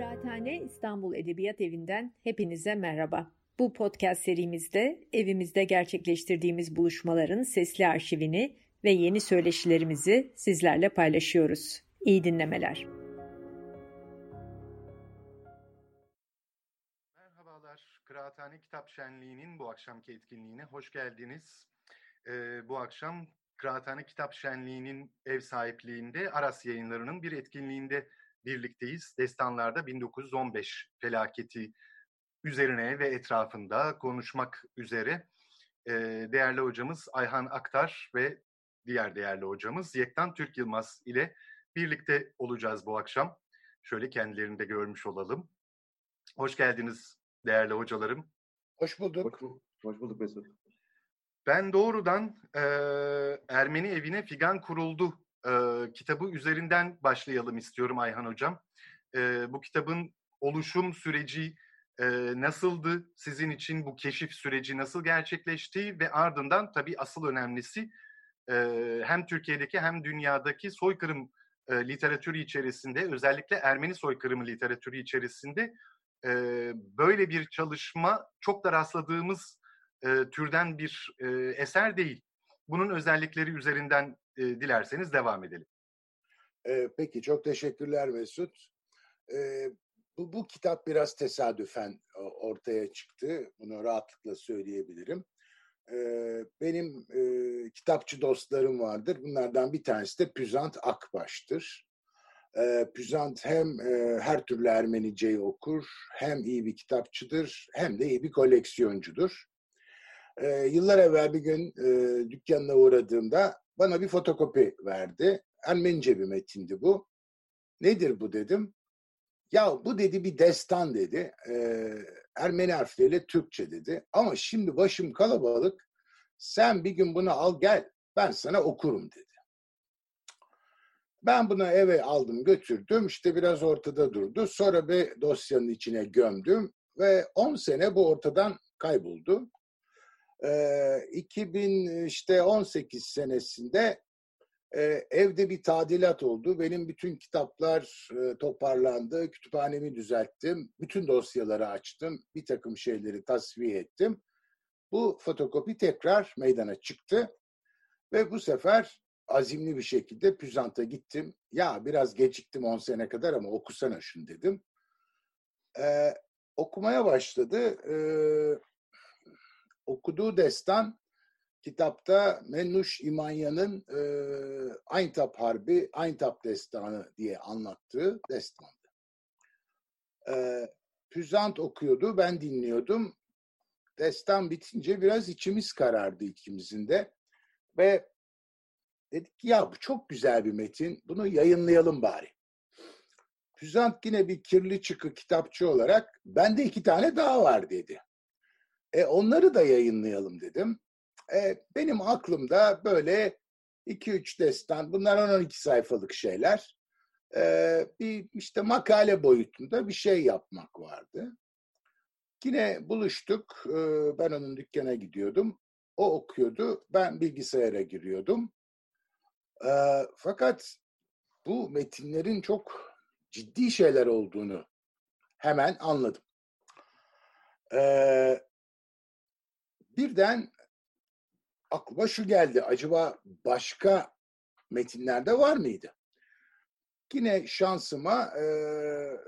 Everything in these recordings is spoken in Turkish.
Kıraathane İstanbul Edebiyat Evi'nden hepinize merhaba. Bu podcast serimizde evimizde gerçekleştirdiğimiz buluşmaların sesli arşivini ve yeni söyleşilerimizi sizlerle paylaşıyoruz. İyi dinlemeler. Merhabalar, Kıraathane Kitap Şenliği'nin bu akşamki etkinliğine hoş geldiniz. Ee, bu akşam Kıraathane Kitap Şenliği'nin ev sahipliğinde Aras yayınlarının bir etkinliğinde birlikteyiz. Destanlarda 1915 felaketi üzerine ve etrafında konuşmak üzere e, değerli hocamız Ayhan Aktar ve diğer değerli hocamız Yektan Türk Yılmaz ile birlikte olacağız bu akşam. Şöyle kendilerini de görmüş olalım. Hoş geldiniz değerli hocalarım. Hoş bulduk. Hoş, hoş bulduk Mesut. Ben doğrudan e, Ermeni evine figan kuruldu e, kitabı üzerinden başlayalım istiyorum Ayhan Hocam. E, bu kitabın oluşum süreci e, nasıldı? Sizin için bu keşif süreci nasıl gerçekleşti? Ve ardından tabii asıl önemlisi e, hem Türkiye'deki hem dünyadaki soykırım e, literatürü içerisinde özellikle Ermeni soykırımı literatürü içerisinde e, böyle bir çalışma çok da rastladığımız e, türden bir e, eser değil. Bunun özellikleri üzerinden e, dilerseniz devam edelim. E, peki çok teşekkürler Mesut. E, bu, bu kitap biraz tesadüfen ortaya çıktı. Bunu rahatlıkla söyleyebilirim. E, benim e, kitapçı dostlarım vardır. Bunlardan bir tanesi de Püzant Akbaş'tır. E, Püzant hem e, her türlü Ermeniceyi okur, hem iyi bir kitapçıdır, hem de iyi bir koleksiyoncudur. E, yıllar evvel bir gün e, dükkanına uğradığımda bana bir fotokopi verdi. Ermenice bir metindi bu. Nedir bu dedim. Ya bu dedi bir destan dedi. Ee, Ermeni harfleriyle Türkçe dedi. Ama şimdi başım kalabalık. Sen bir gün bunu al gel. Ben sana okurum dedi. Ben bunu eve aldım götürdüm. İşte biraz ortada durdu. Sonra bir dosyanın içine gömdüm. Ve 10 sene bu ortadan kayboldu. 2000 işte 18 senesinde evde bir tadilat oldu. Benim bütün kitaplar toparlandı. Kütüphanemi düzelttim. Bütün dosyaları açtım. Bir takım şeyleri tasfiye ettim. Bu fotokopi tekrar meydana çıktı. Ve bu sefer azimli bir şekilde Püzant'a gittim. Ya biraz geciktim 10 sene kadar ama okusana şunu dedim. Ee, okumaya başladı. Ee, okuduğu destan kitapta Menuş İmanya'nın e, Ayntap Harbi, Ayntap Destanı diye anlattığı destandı. E, Püzant okuyordu, ben dinliyordum. Destan bitince biraz içimiz karardı ikimizin de. Ve dedik ki ya bu çok güzel bir metin, bunu yayınlayalım bari. Püzant yine bir kirli çıkı kitapçı olarak bende iki tane daha var dedi. E, onları da yayınlayalım dedim. E, benim aklımda böyle 2-3 destan, bunlar 12 sayfalık şeyler. E, bir işte makale boyutunda bir şey yapmak vardı. Yine buluştuk. E, ben onun dükkana gidiyordum. O okuyordu. Ben bilgisayara giriyordum. E, fakat bu metinlerin çok ciddi şeyler olduğunu hemen anladım. Ee, birden aklıma şu geldi. Acaba başka metinlerde var mıydı? Yine şansıma e, e,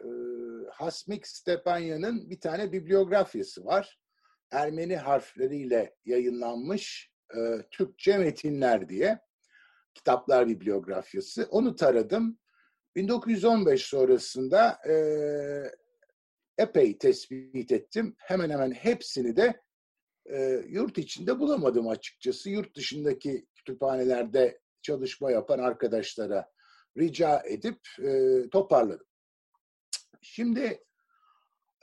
Hasmik Stepanya'nın bir tane bibliografyası var. Ermeni harfleriyle yayınlanmış e, Türkçe metinler diye kitaplar bibliografyası. Onu taradım. 1915 sonrasında e, epey tespit ettim. Hemen hemen hepsini de e, yurt içinde bulamadım açıkçası. Yurt dışındaki kütüphanelerde çalışma yapan arkadaşlara rica edip e, toparladım. Şimdi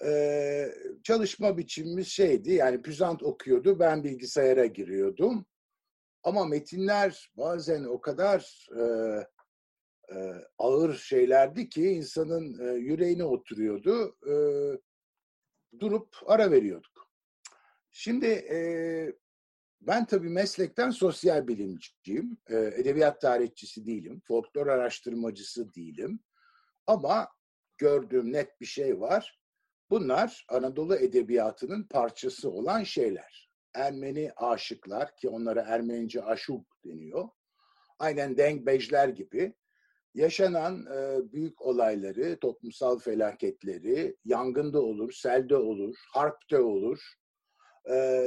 e, çalışma biçimimiz şeydi yani Püzant okuyordu ben bilgisayara giriyordum. Ama metinler bazen o kadar e, e, ağır şeylerdi ki insanın e, yüreğine oturuyordu. E, durup ara veriyorduk. Şimdi e, ben tabii meslekten sosyal bilimciyim. E, edebiyat tarihçisi değilim. Folklor araştırmacısı değilim. Ama gördüğüm net bir şey var. Bunlar Anadolu edebiyatının parçası olan şeyler. Ermeni aşıklar ki onlara Ermenice aşuk deniyor. Aynen dengbejler gibi yaşanan e, büyük olayları, toplumsal felaketleri, yangında olur, selde olur, harpte olur,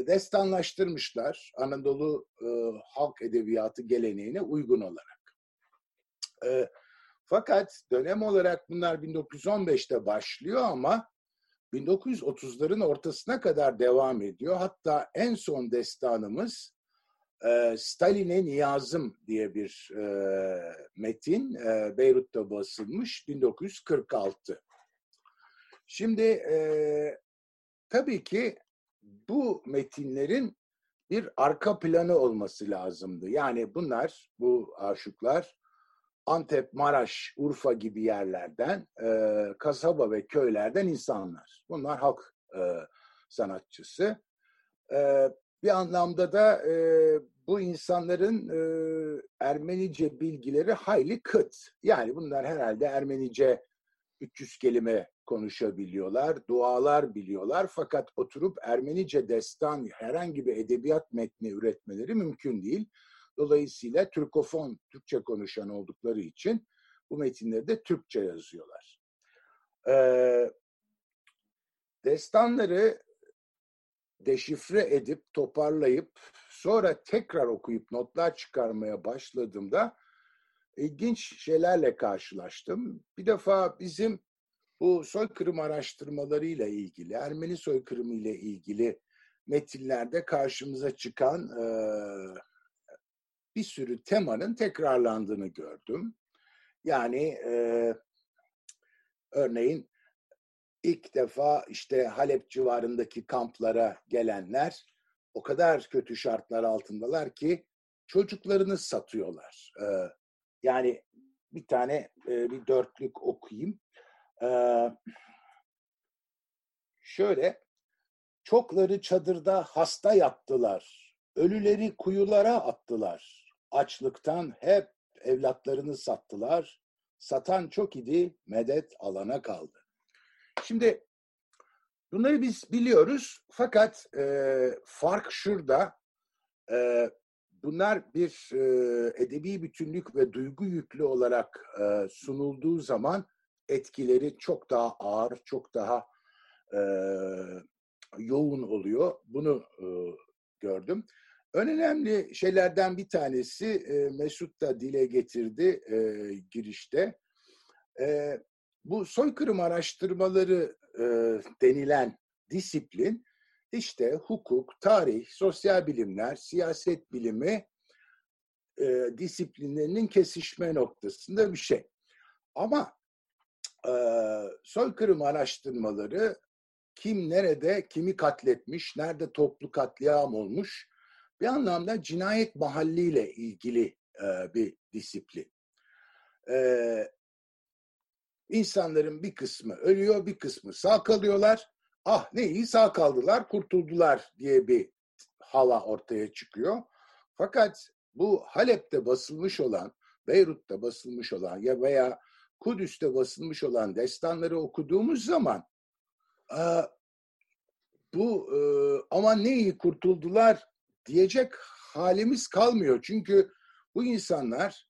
destanlaştırmışlar Anadolu e, halk edebiyatı geleneğine uygun olarak. E, fakat dönem olarak bunlar 1915'te başlıyor ama 1930'ların ortasına kadar devam ediyor. Hatta en son destanımız e, Stalin'e Niyazım diye bir e, metin e, Beyrut'ta basılmış 1946. Şimdi e, tabii ki bu metinlerin bir arka planı olması lazımdı. Yani bunlar, bu aşıklar Antep, Maraş, Urfa gibi yerlerden, e, kasaba ve köylerden insanlar. Bunlar halk e, sanatçısı. E, bir anlamda da e, bu insanların e, Ermenice bilgileri hayli kıt. Yani bunlar herhalde Ermenice 300 kelime konuşabiliyorlar, dualar biliyorlar fakat oturup Ermenice destan herhangi bir edebiyat metni üretmeleri mümkün değil. Dolayısıyla Türkofon, Türkçe konuşan oldukları için bu metinleri de Türkçe yazıyorlar. Ee, destanları deşifre edip toparlayıp sonra tekrar okuyup notlar çıkarmaya başladığımda ilginç şeylerle karşılaştım. Bir defa bizim bu soykırım araştırmalarıyla ilgili, Ermeni soykırımı ile ilgili metinlerde karşımıza çıkan e, bir sürü temanın tekrarlandığını gördüm. Yani e, örneğin ilk defa işte Halep civarındaki kamplara gelenler o kadar kötü şartlar altındalar ki çocuklarını satıyorlar. E, yani bir tane e, bir dörtlük okuyayım. E, şöyle çokları çadırda hasta yattılar. Ölüleri kuyulara attılar açlıktan hep evlatlarını sattılar. Satan çok idi, medet alana kaldı. Şimdi bunları biz biliyoruz fakat e, fark şurada. E, bunlar bir e, edebi bütünlük ve duygu yüklü olarak e, sunulduğu zaman etkileri çok daha ağır, çok daha e, yoğun oluyor. Bunu e, gördüm. En önemli şeylerden bir tanesi e, Mesut da dile getirdi e, girişte. E, bu soykırım araştırmaları e, denilen disiplin işte hukuk, tarih, sosyal bilimler, siyaset bilimi e, disiplinlerinin kesişme noktasında bir şey. Ama e, soykırım araştırmaları kim nerede kimi katletmiş, nerede toplu katliam olmuş bir anlamda cinayet mahalliyle ilgili e, bir disiplin. E, insanların bir kısmı ölüyor, bir kısmı sağ kalıyorlar. Ah ne iyi sağ kaldılar, kurtuldular diye bir hava ortaya çıkıyor. Fakat bu Halep'te basılmış olan, Beyrut'ta basılmış olan ya veya Kudüs'te basılmış olan destanları okuduğumuz zaman bu ama ne iyi kurtuldular diyecek halimiz kalmıyor. Çünkü bu insanlar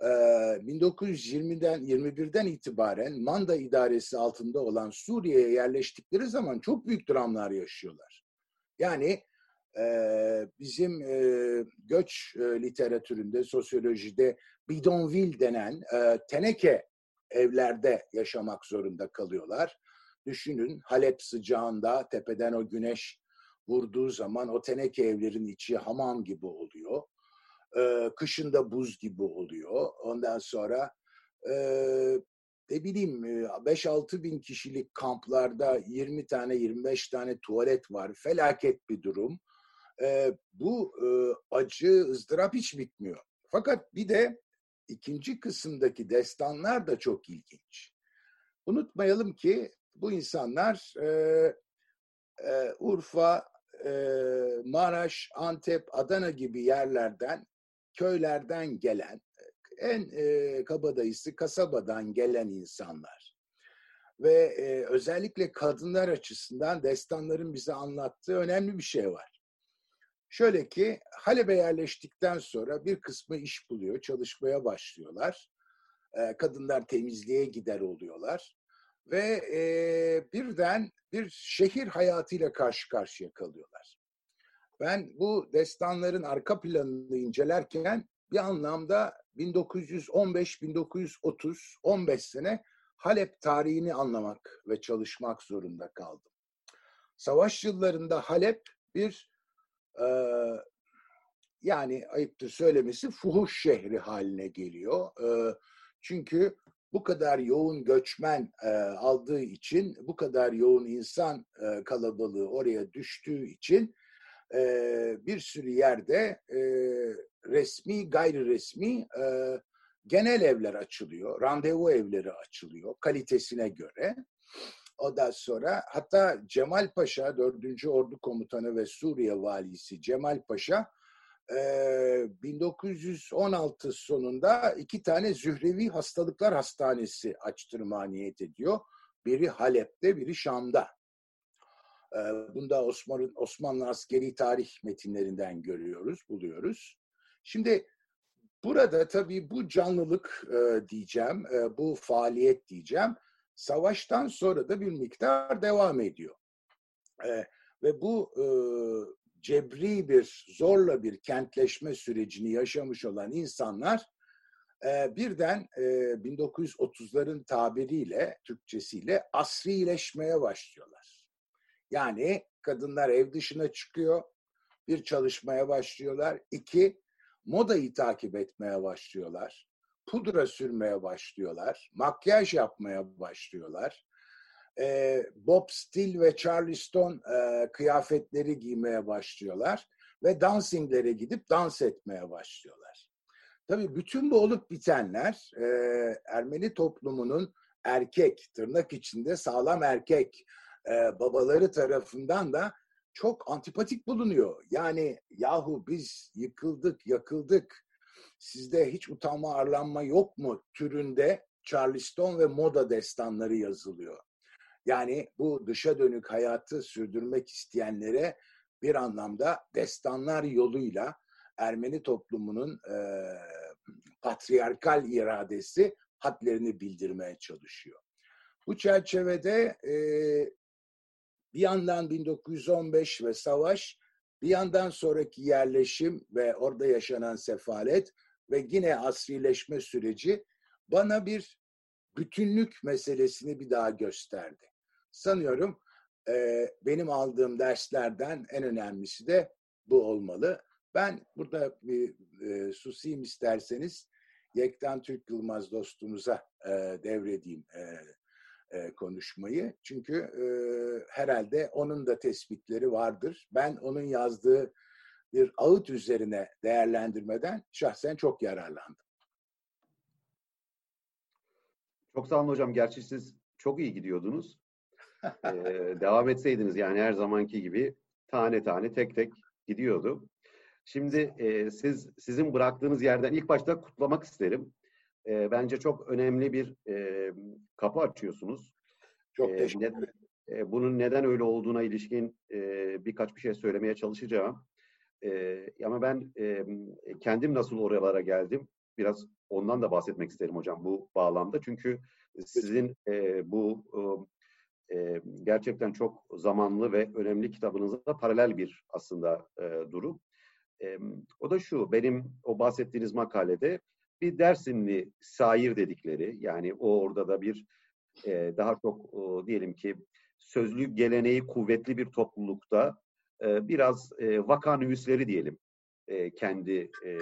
1920'den 21'den itibaren Manda idaresi altında olan Suriye'ye yerleştikleri zaman çok büyük dramlar yaşıyorlar. Yani bizim göç literatüründe, sosyolojide bidonville denen teneke evlerde yaşamak zorunda kalıyorlar. Düşünün Halep sıcağında tepeden o güneş vurduğu zaman o teneke evlerin içi hamam gibi oluyor. Ee, kışında buz gibi oluyor. Ondan sonra e, ne bileyim 5-6 bin kişilik kamplarda 20 tane 25 tane tuvalet var. Felaket bir durum. E, bu e, acı, ızdırap hiç bitmiyor. Fakat bir de ikinci kısımdaki destanlar da çok ilginç. Unutmayalım ki bu insanlar e, e, Urfa, e, Maraş, Antep, Adana gibi yerlerden, köylerden gelen, en e, kabadayısı kasabadan gelen insanlar. ve e, özellikle kadınlar açısından destanların bize anlattığı önemli bir şey var. Şöyle ki Halep'e yerleştikten sonra bir kısmı iş buluyor, çalışmaya başlıyorlar. E, kadınlar temizliğe gider oluyorlar. Ve e, birden bir şehir hayatıyla karşı karşıya kalıyorlar. Ben bu destanların arka planını incelerken bir anlamda 1915, 1930, 15 sene Halep tarihini anlamak ve çalışmak zorunda kaldım. Savaş yıllarında Halep bir e, yani ayıptır söylemesi fuhuş şehri haline geliyor. E, çünkü bu kadar yoğun göçmen e, aldığı için, bu kadar yoğun insan e, kalabalığı oraya düştüğü için e, bir sürü yerde e, resmi, gayri resmi e, genel evler açılıyor, randevu evleri açılıyor kalitesine göre. Ondan sonra hatta Cemal Paşa, 4. Ordu Komutanı ve Suriye Valisi Cemal Paşa 1916 sonunda iki tane Zührevi Hastalıklar Hastanesi açtırma niyet ediyor. Biri Halep'te, biri Şam'da. Bunda Osmanlı, Osmanlı askeri tarih metinlerinden görüyoruz, buluyoruz. Şimdi burada tabii bu canlılık diyeceğim, bu faaliyet diyeceğim, savaştan sonra da bir miktar devam ediyor. Ve bu cebri bir, zorla bir kentleşme sürecini yaşamış olan insanlar e, birden e, 1930'ların tabiriyle, Türkçesiyle asrileşmeye başlıyorlar. Yani kadınlar ev dışına çıkıyor, bir çalışmaya başlıyorlar. İki, modayı takip etmeye başlıyorlar. Pudra sürmeye başlıyorlar. Makyaj yapmaya başlıyorlar e, Bob Steele ve Charleston e, kıyafetleri giymeye başlıyorlar ve dansinglere gidip dans etmeye başlıyorlar. Tabii bütün bu olup bitenler e, Ermeni toplumunun erkek, tırnak içinde sağlam erkek e, babaları tarafından da çok antipatik bulunuyor. Yani yahu biz yıkıldık, yakıldık, sizde hiç utanma arlanma yok mu türünde Charleston ve moda destanları yazılıyor. Yani bu dışa dönük hayatı sürdürmek isteyenlere bir anlamda destanlar yoluyla Ermeni toplumunun e, patriarkal iradesi hadlerini bildirmeye çalışıyor. Bu çerçevede e, bir yandan 1915 ve savaş, bir yandan sonraki yerleşim ve orada yaşanan sefalet ve yine asrileşme süreci bana bir bütünlük meselesini bir daha gösterdi sanıyorum e, benim aldığım derslerden en önemlisi de bu olmalı. Ben burada bir e, susayım isterseniz Yektan Türk Yılmaz dostumuza e, devredeyim e, e, konuşmayı. Çünkü e, herhalde onun da tespitleri vardır. Ben onun yazdığı bir ağıt üzerine değerlendirmeden şahsen çok yararlandım. Çok sağ olun hocam. Gerçi siz çok iyi gidiyordunuz e, devam etseydiniz yani her zamanki gibi tane tane tek tek gidiyordu. Şimdi e, siz sizin bıraktığınız yerden ilk başta kutlamak isterim. E, bence çok önemli bir e, kapı açıyorsunuz. Çok e, teşekkür ederim. E, bunun neden öyle olduğuna ilişkin e, birkaç bir şey söylemeye çalışacağım. E, ama ben e, kendim nasıl oralara geldim biraz ondan da bahsetmek isterim hocam bu bağlamda. Çünkü sizin e, bu e, e, gerçekten çok zamanlı ve önemli kitabınızda paralel bir aslında e, durum. E, o da şu, benim o bahsettiğiniz makalede bir Dersimli sair dedikleri, yani o orada da bir e, daha çok o, diyelim ki sözlü geleneği kuvvetli bir toplulukta e, biraz e, vaka nüvisleri diyelim e, kendi e,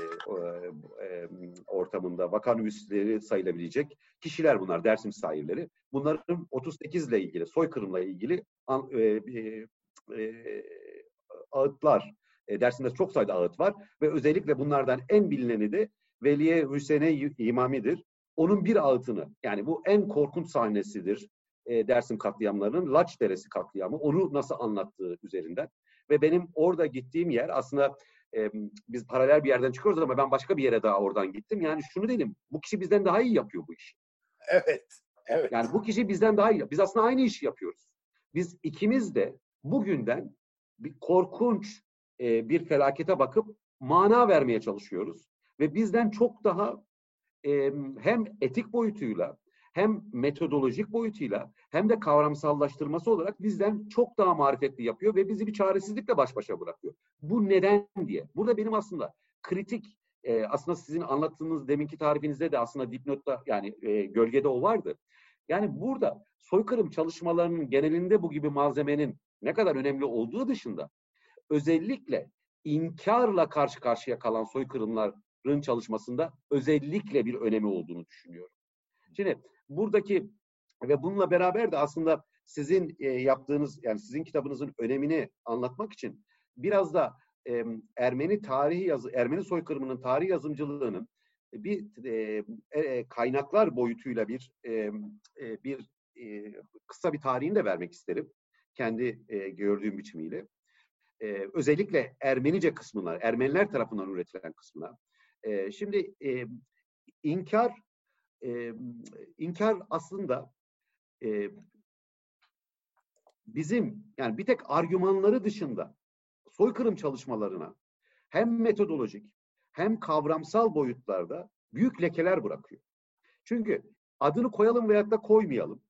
ortamında vaka nüvisleri sayılabilecek kişiler bunlar, Dersim sahipleri. Bunların 38 ile ilgili, soykırımla ilgili e, ağıtlar, Dersim'de çok sayıda ağıt var ve özellikle bunlardan en bilineni de Veliye Hüseyin'e imamidir. Onun bir ağıtını, yani bu en korkunç sahnesidir Dersim katliamlarının, Laç Deresi katliamı, onu nasıl anlattığı üzerinden. Ve benim orada gittiğim yer aslında e, biz paralel bir yerden çıkıyoruz ama ben başka bir yere daha oradan gittim. Yani şunu dedim, bu kişi bizden daha iyi yapıyor bu işi. Evet, Evet. Yani bu kişi bizden daha iyi. Biz aslında aynı işi yapıyoruz. Biz ikimiz de bugünden bir korkunç e, bir felakete bakıp mana vermeye çalışıyoruz. Ve bizden çok daha e, hem etik boyutuyla hem metodolojik boyutuyla hem de kavramsallaştırması olarak bizden çok daha marifetli yapıyor ve bizi bir çaresizlikle baş başa bırakıyor. Bu neden diye. Burada benim aslında kritik e, aslında sizin anlattığınız deminki tarifinizde de aslında dipnotta yani e, gölgede o vardı. Yani burada soykırım çalışmalarının genelinde bu gibi malzemenin ne kadar önemli olduğu dışında özellikle inkarla karşı karşıya kalan soykırımların çalışmasında özellikle bir önemi olduğunu düşünüyorum. Şimdi buradaki ve bununla beraber de aslında sizin e, yaptığınız yani sizin kitabınızın önemini anlatmak için biraz da e, Ermeni tarihi yazı Ermeni soykırımının tarih yazımcılığının bir e, e, kaynaklar boyutuyla bir e, e, bir e, kısa bir tarihini de vermek isterim kendi e, gördüğüm biçimiyle. E, özellikle Ermenice kısmına, Ermeniler tarafından üretilen kısmına. E, şimdi e, inkar e, inkar aslında e, bizim yani bir tek argümanları dışında soykırım çalışmalarına hem metodolojik hem kavramsal boyutlarda büyük lekeler bırakıyor. Çünkü adını koyalım veyahut da koymayalım.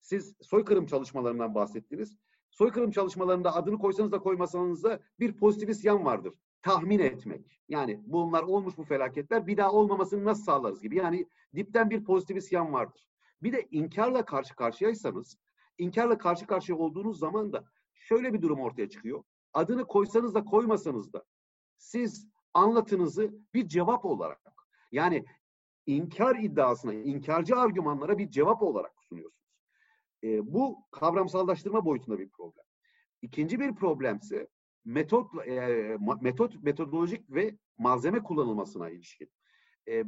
Siz soykırım çalışmalarından bahsettiniz. Soykırım çalışmalarında adını koysanız da koymasanız da bir pozitivist yan vardır. Tahmin etmek. Yani bunlar olmuş bu felaketler bir daha olmamasını nasıl sağlarız gibi. Yani dipten bir pozitivist yan vardır. Bir de inkarla karşı karşıyaysanız, inkarla karşı karşıya olduğunuz zaman da şöyle bir durum ortaya çıkıyor. Adını koysanız da koymasanız da siz anlatınızı bir cevap olarak yani inkar iddiasına, inkarcı argümanlara bir cevap olarak sunuyorsunuz. E, bu kavramsallaştırma boyutunda bir problem. İkinci bir problemse metot e, metot metodolojik ve malzeme kullanılmasına ilişkin. E,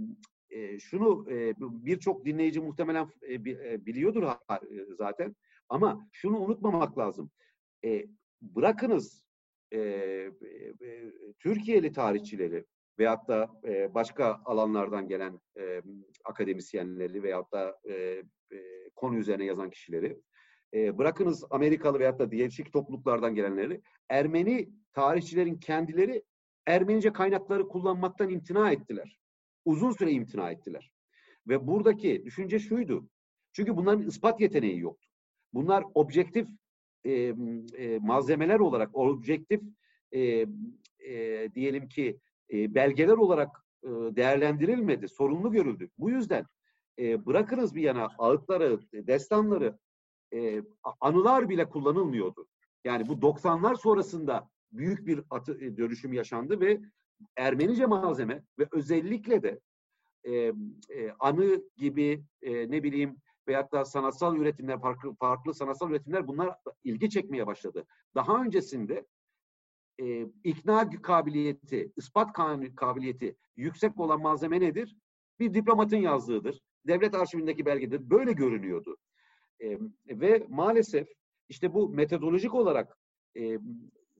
e, şunu e, birçok dinleyici muhtemelen e, e biliyordur e, zaten ama şunu unutmamak lazım. E, bırakınız e, e, Türkiye'li tarihçileri veyahut da e, başka alanlardan gelen e, akademisyenleri veyahut da e, e, konu üzerine yazan kişileri e, bırakınız Amerikalı veyahut da değişik topluluklardan gelenleri Ermeni tarihçilerin kendileri Ermenice kaynakları kullanmaktan imtina ettiler. Uzun süre imtina ettiler. Ve buradaki düşünce şuydu. Çünkü bunların ispat yeteneği yoktu. Bunlar objektif e, e, malzemeler olarak, objektif e, e, diyelim ki e, belgeler olarak e, değerlendirilmedi, sorunlu görüldü. Bu yüzden e, bırakınız bir yana ağıtları, destanları, e, anılar bile kullanılmıyordu. Yani bu 90'lar sonrasında büyük bir atı, e, dönüşüm yaşandı ve Ermenice malzeme ve özellikle de e, e, anı gibi e, ne bileyim veyahut da sanatsal üretimler, farklı, farklı sanatsal üretimler bunlar ilgi çekmeye başladı. Daha öncesinde e, ikna kabiliyeti, ispat kabiliyeti yüksek olan malzeme nedir? Bir diplomatın yazdığıdır. Devlet arşivindeki belgedir. Böyle görünüyordu. E, ve maalesef işte bu metodolojik olarak e,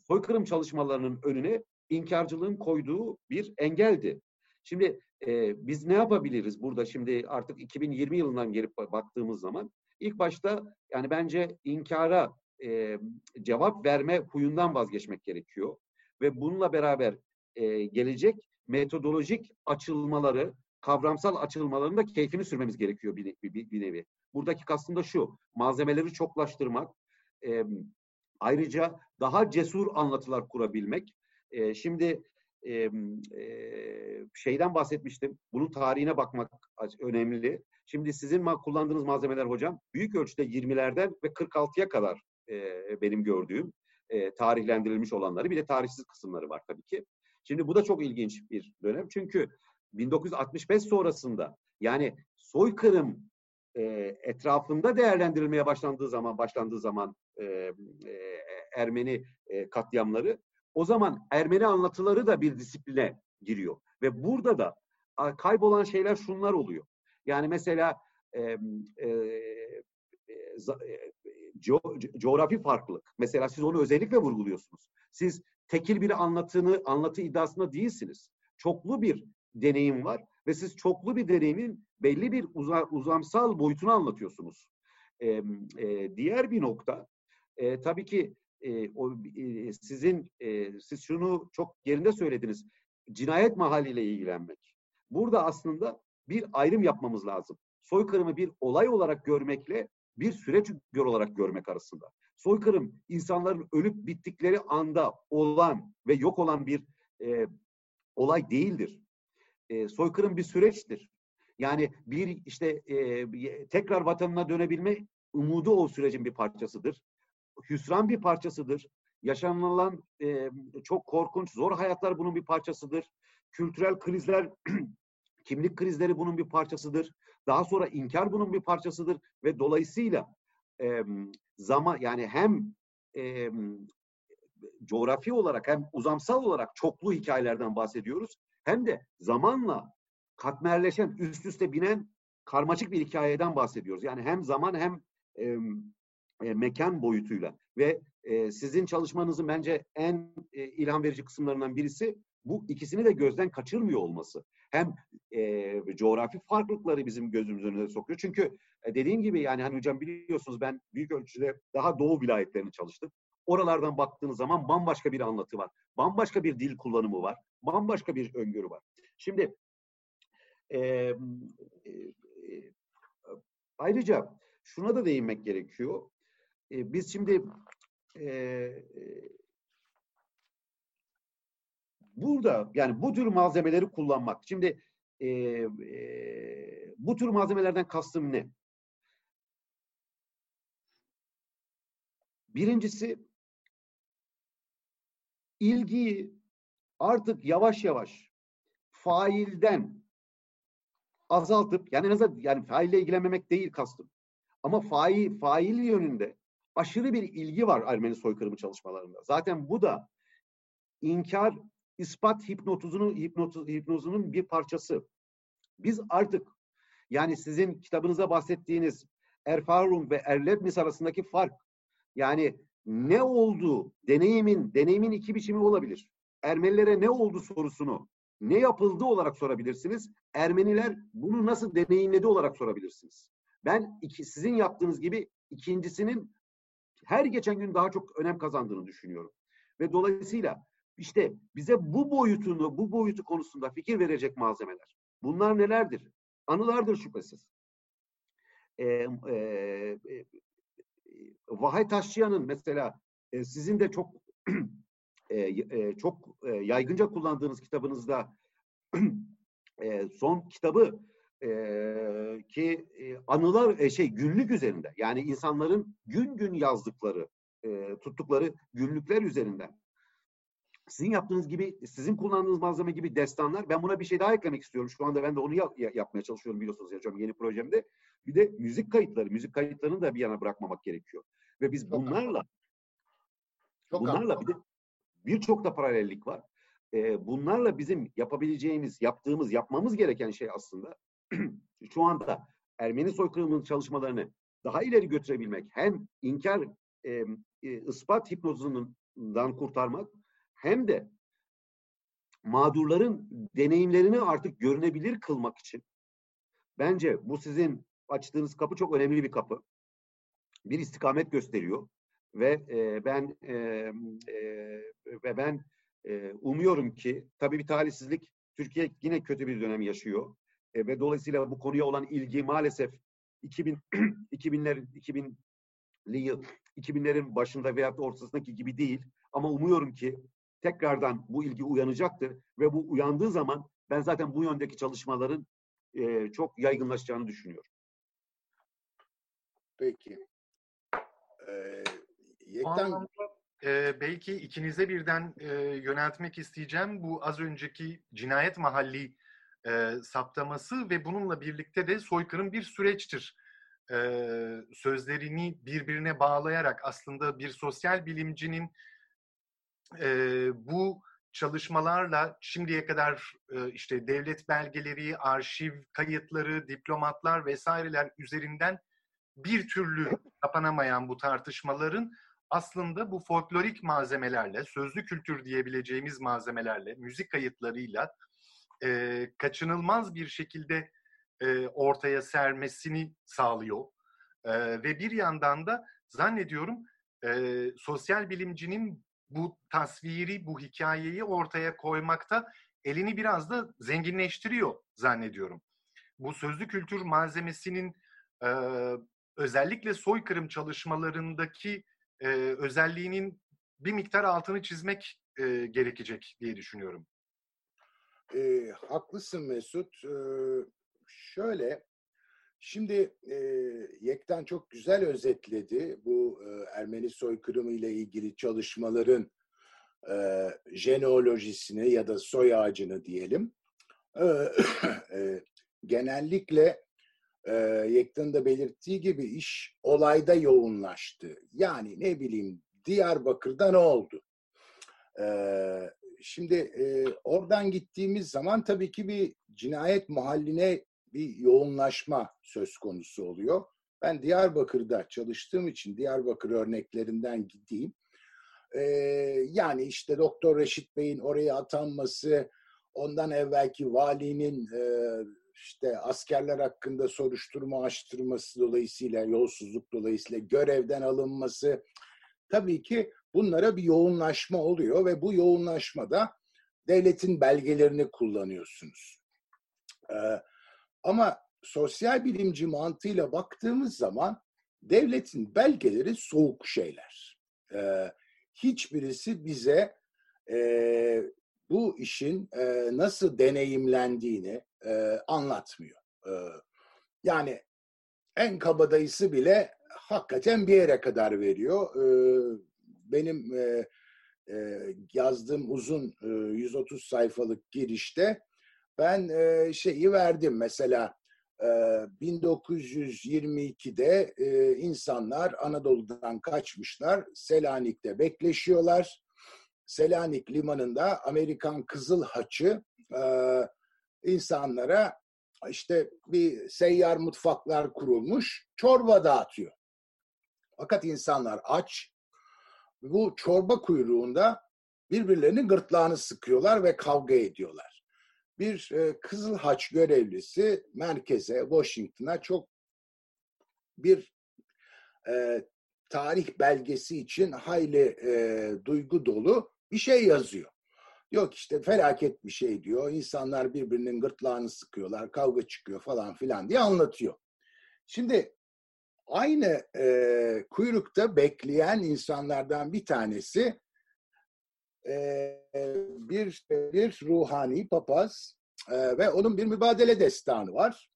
soykırım çalışmalarının önüne inkarcılığın koyduğu bir engeldi. Şimdi e, biz ne yapabiliriz burada şimdi artık 2020 yılından gelip baktığımız zaman ilk başta yani bence inkara e, cevap verme huyundan vazgeçmek gerekiyor. Ve bununla beraber e, gelecek metodolojik açılmaları, kavramsal açılmaların da keyfini sürmemiz gerekiyor bir, bir, bir nevi. Buradaki kastım da şu, malzemeleri çoklaştırmak, e, ayrıca daha cesur anlatılar kurabilmek. E, şimdi e, şeyden bahsetmiştim, bunun tarihine bakmak önemli. Şimdi sizin kullandığınız malzemeler hocam büyük ölçüde 20'lerden ve 46'ya kadar e, benim gördüğüm e, tarihlendirilmiş olanları bir de tarihsiz kısımları var tabii ki. Şimdi bu da çok ilginç bir dönem çünkü 1965 sonrasında yani soykırım e, etrafında değerlendirilmeye başlandığı zaman başlandığı zaman e, e, Ermeni e, katliamları o zaman Ermeni anlatıları da bir disipline giriyor ve burada da a, kaybolan şeyler şunlar oluyor. Yani mesela e, e, e, co coğrafi farklılık. Mesela siz onu özellikle vurguluyorsunuz. Siz tekil bir anlatını, anlatı iddiasında değilsiniz. Çoklu bir deneyim var ve siz çoklu bir deneyimin belli bir uza, uzamsal boyutunu anlatıyorsunuz. E, e, diğer bir nokta, e, tabii ki e, o e, sizin e, siz şunu çok yerinde söylediniz. Cinayet mahalliyle ilgilenmek. Burada aslında bir ayrım yapmamız lazım. Soykırımı bir olay olarak görmekle bir süreç olarak görmek arasında. Soykırım insanların ölüp bittikleri anda olan ve yok olan bir e, olay değildir. E, soykırım bir süreçtir. Yani bir işte e, tekrar vatanına dönebilme umudu o sürecin bir parçasıdır. Hüsran bir parçasıdır. Yaşanılan e, çok korkunç, zor hayatlar bunun bir parçasıdır. Kültürel krizler, kimlik krizleri bunun bir parçasıdır. Daha sonra inkar bunun bir parçasıdır ve dolayısıyla e, zaman yani hem e, coğrafi olarak hem uzamsal olarak çoklu hikayelerden bahsediyoruz. Hem de zamanla katmerleşen, üst üste binen karmaşık bir hikayeden bahsediyoruz. Yani hem zaman hem e, e, mekan boyutuyla ve e, sizin çalışmanızın bence en e, ilham verici kısımlarından birisi bu ikisini de gözden kaçırmıyor olması. Hem e, coğrafi farklılıkları bizim gözümüzün önüne sokuyor. Çünkü e, dediğim gibi yani hani hocam biliyorsunuz ben büyük ölçüde daha doğu vilayetlerini çalıştım. Oralardan baktığınız zaman bambaşka bir anlatı var. Bambaşka bir dil kullanımı var. Bambaşka bir öngörü var. Şimdi e, e, e, ayrıca şuna da değinmek gerekiyor. E, biz şimdi e, burada yani bu tür malzemeleri kullanmak. Şimdi e, e, bu tür malzemelerden kastım ne? Birincisi ilgiyi artık yavaş yavaş failden azaltıp yani en azından yani faille ilgilenmemek değil kastım. Ama fail, fail yönünde aşırı bir ilgi var Ermeni soykırımı çalışmalarında. Zaten bu da inkar ispat hipnotuzunun hipnotu, hipnozunun bir parçası. Biz artık yani sizin kitabınıza bahsettiğiniz Erfarum ve Erlebnis arasındaki fark yani ne oldu deneyimin deneyimin iki biçimi olabilir. Ermenilere ne oldu sorusunu ne yapıldı olarak sorabilirsiniz. Ermeniler bunu nasıl deneyimledi olarak sorabilirsiniz. Ben iki, sizin yaptığınız gibi ikincisinin her geçen gün daha çok önem kazandığını düşünüyorum. Ve dolayısıyla işte bize bu boyutunu, bu boyutu konusunda fikir verecek malzemeler. Bunlar nelerdir? Anılardır şüphesiz. Ee, e, Vahay Taşçıyan'ın mesela e, sizin de çok e, e, çok e, yaygınca kullandığınız kitabınızda e, son kitabı e, ki e, anılar e, şey günlük üzerinde yani insanların gün gün yazdıkları e, tuttukları günlükler üzerinden sizin yaptığınız gibi, sizin kullandığınız malzeme gibi destanlar. Ben buna bir şey daha eklemek istiyorum. Şu anda ben de onu yap, yapmaya çalışıyorum biliyorsunuz hocam yeni projemde. Bir de müzik kayıtları. Müzik kayıtlarını da bir yana bırakmamak gerekiyor. Ve biz bunlarla Çok bunlarla bir de birçok da paralellik var. Ee, bunlarla bizim yapabileceğimiz, yaptığımız, yapmamız gereken şey aslında şu anda Ermeni soykırımının çalışmalarını daha ileri götürebilmek, hem inkar e, e, ispat hipnozundan kurtarmak hem de mağdurların deneyimlerini artık görünebilir kılmak için bence bu sizin açtığınız kapı çok önemli bir kapı. Bir istikamet gösteriyor ve e, ben e, e, ve ben e, umuyorum ki tabii bir talihsizlik Türkiye yine kötü bir dönem yaşıyor e, ve dolayısıyla bu konuya olan ilgi maalesef 2000 2000'lerin 2000'li yıl 2000'lerin başında veya ortasındaki gibi değil ama umuyorum ki tekrardan bu ilgi uyanacaktır ve bu uyandığı zaman ben zaten bu yöndeki çalışmaların e, çok yaygınlaşacağını düşünüyorum. Peki. Ee, Yekten... e, belki ikinize birden e, yöneltmek isteyeceğim bu az önceki cinayet mahalli e, saptaması ve bununla birlikte de soykırım bir süreçtir e, sözlerini birbirine bağlayarak aslında bir sosyal bilimcinin e, bu çalışmalarla şimdiye kadar e, işte devlet belgeleri, arşiv kayıtları, diplomatlar vesaireler üzerinden bir türlü kapanamayan bu tartışmaların aslında bu folklorik malzemelerle, sözlü kültür diyebileceğimiz malzemelerle, müzik kayıtlarıyla e, kaçınılmaz bir şekilde e, ortaya sermesini sağlıyor. E, ve bir yandan da zannediyorum e, sosyal bilimcinin bu tasviri, bu hikayeyi ortaya koymakta elini biraz da zenginleştiriyor zannediyorum. Bu sözlü kültür malzemesinin e, özellikle soykırım çalışmalarındaki e, özelliğinin bir miktar altını çizmek e, gerekecek diye düşünüyorum. E, haklısın Mesut. E, şöyle, şimdi e, Yekten çok güzel özetledi bu e, Ermeni soykırımı ile ilgili çalışmaların e, jeneolojisini ya da soy ağacını diyelim. E, e, genellikle e, Yekten de belirttiği gibi iş olayda yoğunlaştı. Yani ne bileyim Diyarbakır'da ne oldu? E, şimdi e, oradan gittiğimiz zaman tabii ki bir cinayet mahalline bir yoğunlaşma söz konusu oluyor. Ben Diyarbakır'da çalıştığım için Diyarbakır örneklerinden gideyim. Ee, yani işte Doktor Reşit Bey'in oraya atanması, ondan evvelki valinin e, işte askerler hakkında soruşturma açtırması dolayısıyla, yolsuzluk dolayısıyla görevden alınması, tabii ki bunlara bir yoğunlaşma oluyor ve bu yoğunlaşmada devletin belgelerini kullanıyorsunuz. Ee, ama sosyal bilimci mantığıyla baktığımız zaman devletin belgeleri soğuk şeyler. Ee, hiçbirisi bize e, bu işin e, nasıl deneyimlendiğini e, anlatmıyor. E, yani en kabadayısı bile hakikaten bir yere kadar veriyor. E, benim e, e, yazdığım uzun e, 130 sayfalık girişte ben e, şeyi verdim mesela e, 1922'de e, insanlar Anadolu'dan kaçmışlar, Selanik'te bekleşiyorlar. Selanik limanında Amerikan Kızıl Haçı e, insanlara işte bir seyyar mutfaklar kurulmuş, çorba dağıtıyor. Fakat insanlar aç. Bu çorba kuyruğunda birbirlerinin gırtlağını sıkıyorlar ve kavga ediyorlar. Bir e, Kızıl Haç görevlisi merkeze, Washington'a çok bir e, tarih belgesi için hayli e, duygu dolu bir şey yazıyor. Yok işte felaket bir şey diyor. İnsanlar birbirinin gırtlağını sıkıyorlar, kavga çıkıyor falan filan diye anlatıyor. Şimdi aynı e, kuyrukta bekleyen insanlardan bir tanesi e, bir bir ruhani papaz e, ve onun bir mübadele destanı var.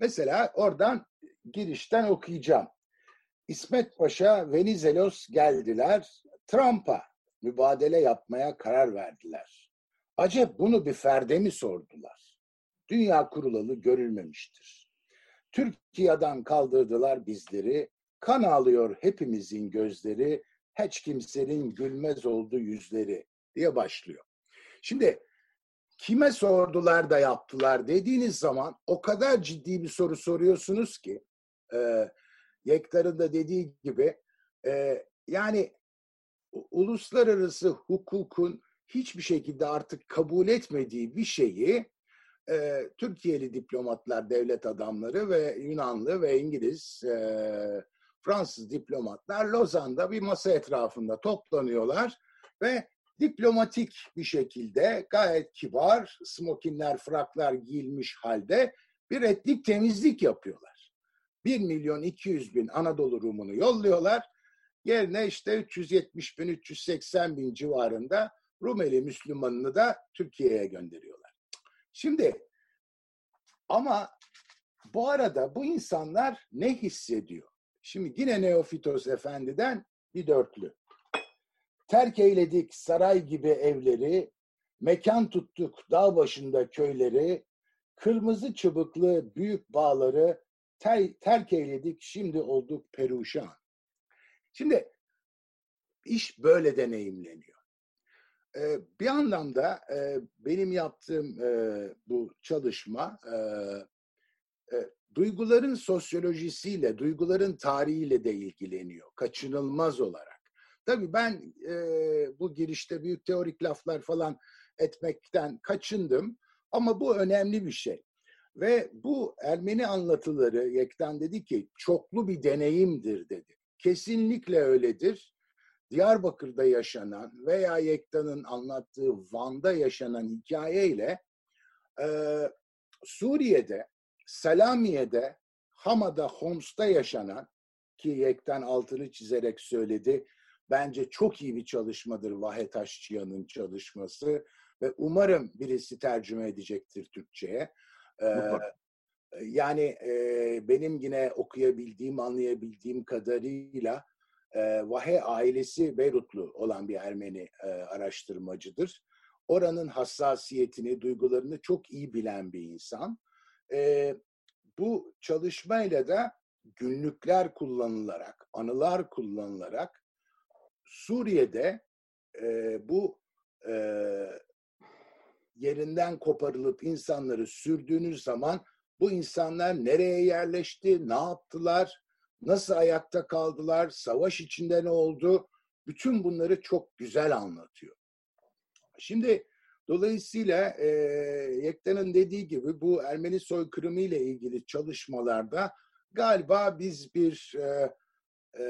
Mesela oradan girişten okuyacağım. İsmet Paşa, Venizelos geldiler. Trump'a mübadele yapmaya karar verdiler. Acep bunu bir ferde mi sordular? Dünya kurulalı görülmemiştir. Türkiye'den kaldırdılar bizleri, kan ağlıyor hepimizin gözleri, hiç kimsenin gülmez oldu yüzleri diye başlıyor. Şimdi kime sordular da yaptılar dediğiniz zaman o kadar ciddi bir soru soruyorsunuz ki e, Yektar'ın da dediği gibi e, yani uluslararası hukukun hiçbir şekilde artık kabul etmediği bir şeyi e, Türkiye'li diplomatlar, devlet adamları ve Yunanlı ve İngiliz, e, Fransız diplomatlar Lozan'da bir masa etrafında toplanıyorlar ve diplomatik bir şekilde gayet kibar smokinler, fraklar giyilmiş halde bir etnik temizlik yapıyorlar. 1 milyon 200 bin Anadolu Rumunu yolluyorlar Yerine işte 370 bin, 380 bin civarında Rumeli Müslümanını da Türkiye'ye gönderiyorlar. Şimdi ama bu arada bu insanlar ne hissediyor? Şimdi yine Neofitos Efendi'den bir dörtlü. Terk eyledik saray gibi evleri, mekan tuttuk dağ başında köyleri, kırmızı çıbıklı büyük bağları ter, terk eyledik şimdi olduk peruşan. Şimdi iş böyle deneyimleniyor. Ee, bir anlamda e, benim yaptığım e, bu çalışma e, e, duyguların sosyolojisiyle, duyguların tarihiyle de ilgileniyor. Kaçınılmaz olarak. Tabii ben e, bu girişte büyük teorik laflar falan etmekten kaçındım. Ama bu önemli bir şey. Ve bu Ermeni anlatıları Yektan dedi ki çoklu bir deneyimdir dedi. Kesinlikle öyledir. Diyarbakır'da yaşanan veya Yekta'nın anlattığı Van'da yaşanan hikayeyle e, Suriye'de, Selamiye'de, Hama'da, Homs'ta yaşanan ki Yekten altını çizerek söyledi. Bence çok iyi bir çalışmadır Vahet Aşçıyan'ın çalışması ve umarım birisi tercüme edecektir Türkçe'ye. Ee, yani e, benim yine okuyabildiğim, anlayabildiğim kadarıyla e, Vahe ailesi Beyrutlu olan bir Ermeni e, araştırmacıdır. Oranın hassasiyetini, duygularını çok iyi bilen bir insan. E, bu çalışmayla da günlükler kullanılarak, anılar kullanılarak Suriye'de e, bu e, yerinden koparılıp insanları sürdüğünüz zaman bu insanlar nereye yerleşti, ne yaptılar, nasıl ayakta kaldılar, savaş içinde ne oldu, bütün bunları çok güzel anlatıyor. Şimdi dolayısıyla e, Yektan'ın dediği gibi bu Ermeni soykırımı ile ilgili çalışmalarda galiba biz bir e, e,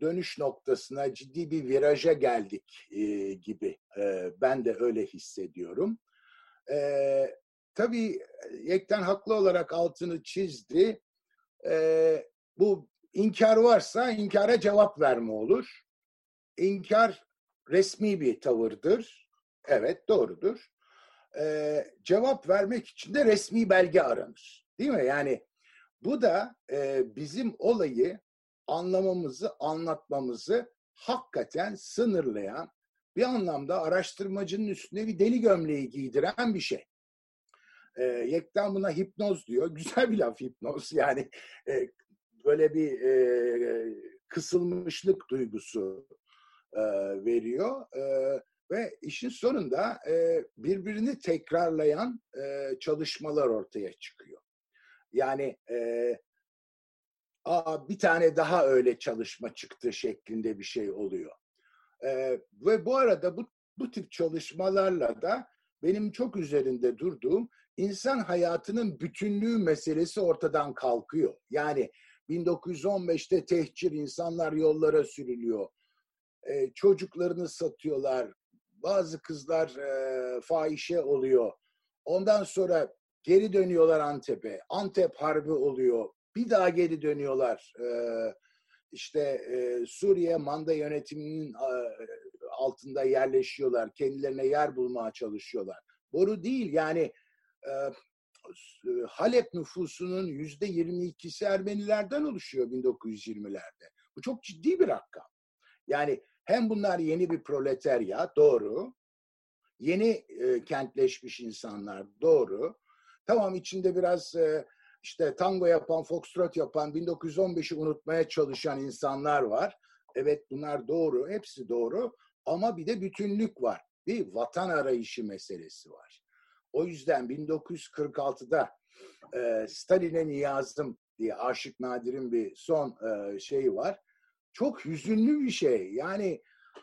dönüş noktasına ciddi bir viraja geldik e, gibi. E, ben de öyle hissediyorum. E, tabii Yekten haklı olarak altını çizdi. E, bu inkar varsa inkara cevap verme olur. İnkar resmi bir tavırdır. Evet doğrudur. E, cevap vermek için de resmi belge aranır. Değil mi? Yani bu da e, bizim olayı anlamamızı, anlatmamızı hakikaten sınırlayan, bir anlamda araştırmacının üstüne bir deli gömleği giydiren bir şey. E, Yekten buna hipnoz diyor. Güzel bir laf hipnoz. Yani e, böyle bir e, kısılmışlık duygusu e, veriyor. E, ve işin sonunda e, birbirini tekrarlayan e, çalışmalar ortaya çıkıyor. Yani e, Aa, bir tane daha öyle çalışma çıktı şeklinde bir şey oluyor. E, ve bu arada bu, bu tip çalışmalarla da benim çok üzerinde durduğum insan hayatının bütünlüğü meselesi ortadan kalkıyor. Yani 1915'te tehcir insanlar yollara sürülüyor. E, çocuklarını satıyorlar. Bazı kızlar e, fahişe oluyor. Ondan sonra geri dönüyorlar Antep'e. Antep Harbi oluyor. Bir daha geri dönüyorlar. E, işte e, Suriye manda yönetiminin e, altında yerleşiyorlar. Kendilerine yer bulmaya çalışıyorlar. Boru değil yani e, Halep nüfusunun yüzde 22'si Ermenilerden oluşuyor 1920'lerde. Bu çok ciddi bir rakam. Yani hem bunlar yeni bir proletarya, doğru. Yeni e, kentleşmiş insanlar, doğru. Tamam içinde biraz e, işte tango yapan, foxtrot yapan, 1915'i unutmaya çalışan insanlar var. Evet bunlar doğru, hepsi doğru. Ama bir de bütünlük var. Bir vatan arayışı meselesi var. O yüzden 1946'da e, Stalin'e niyazım diye Aşık Nadir'in bir son e, şeyi var. Çok hüzünlü bir şey. Yani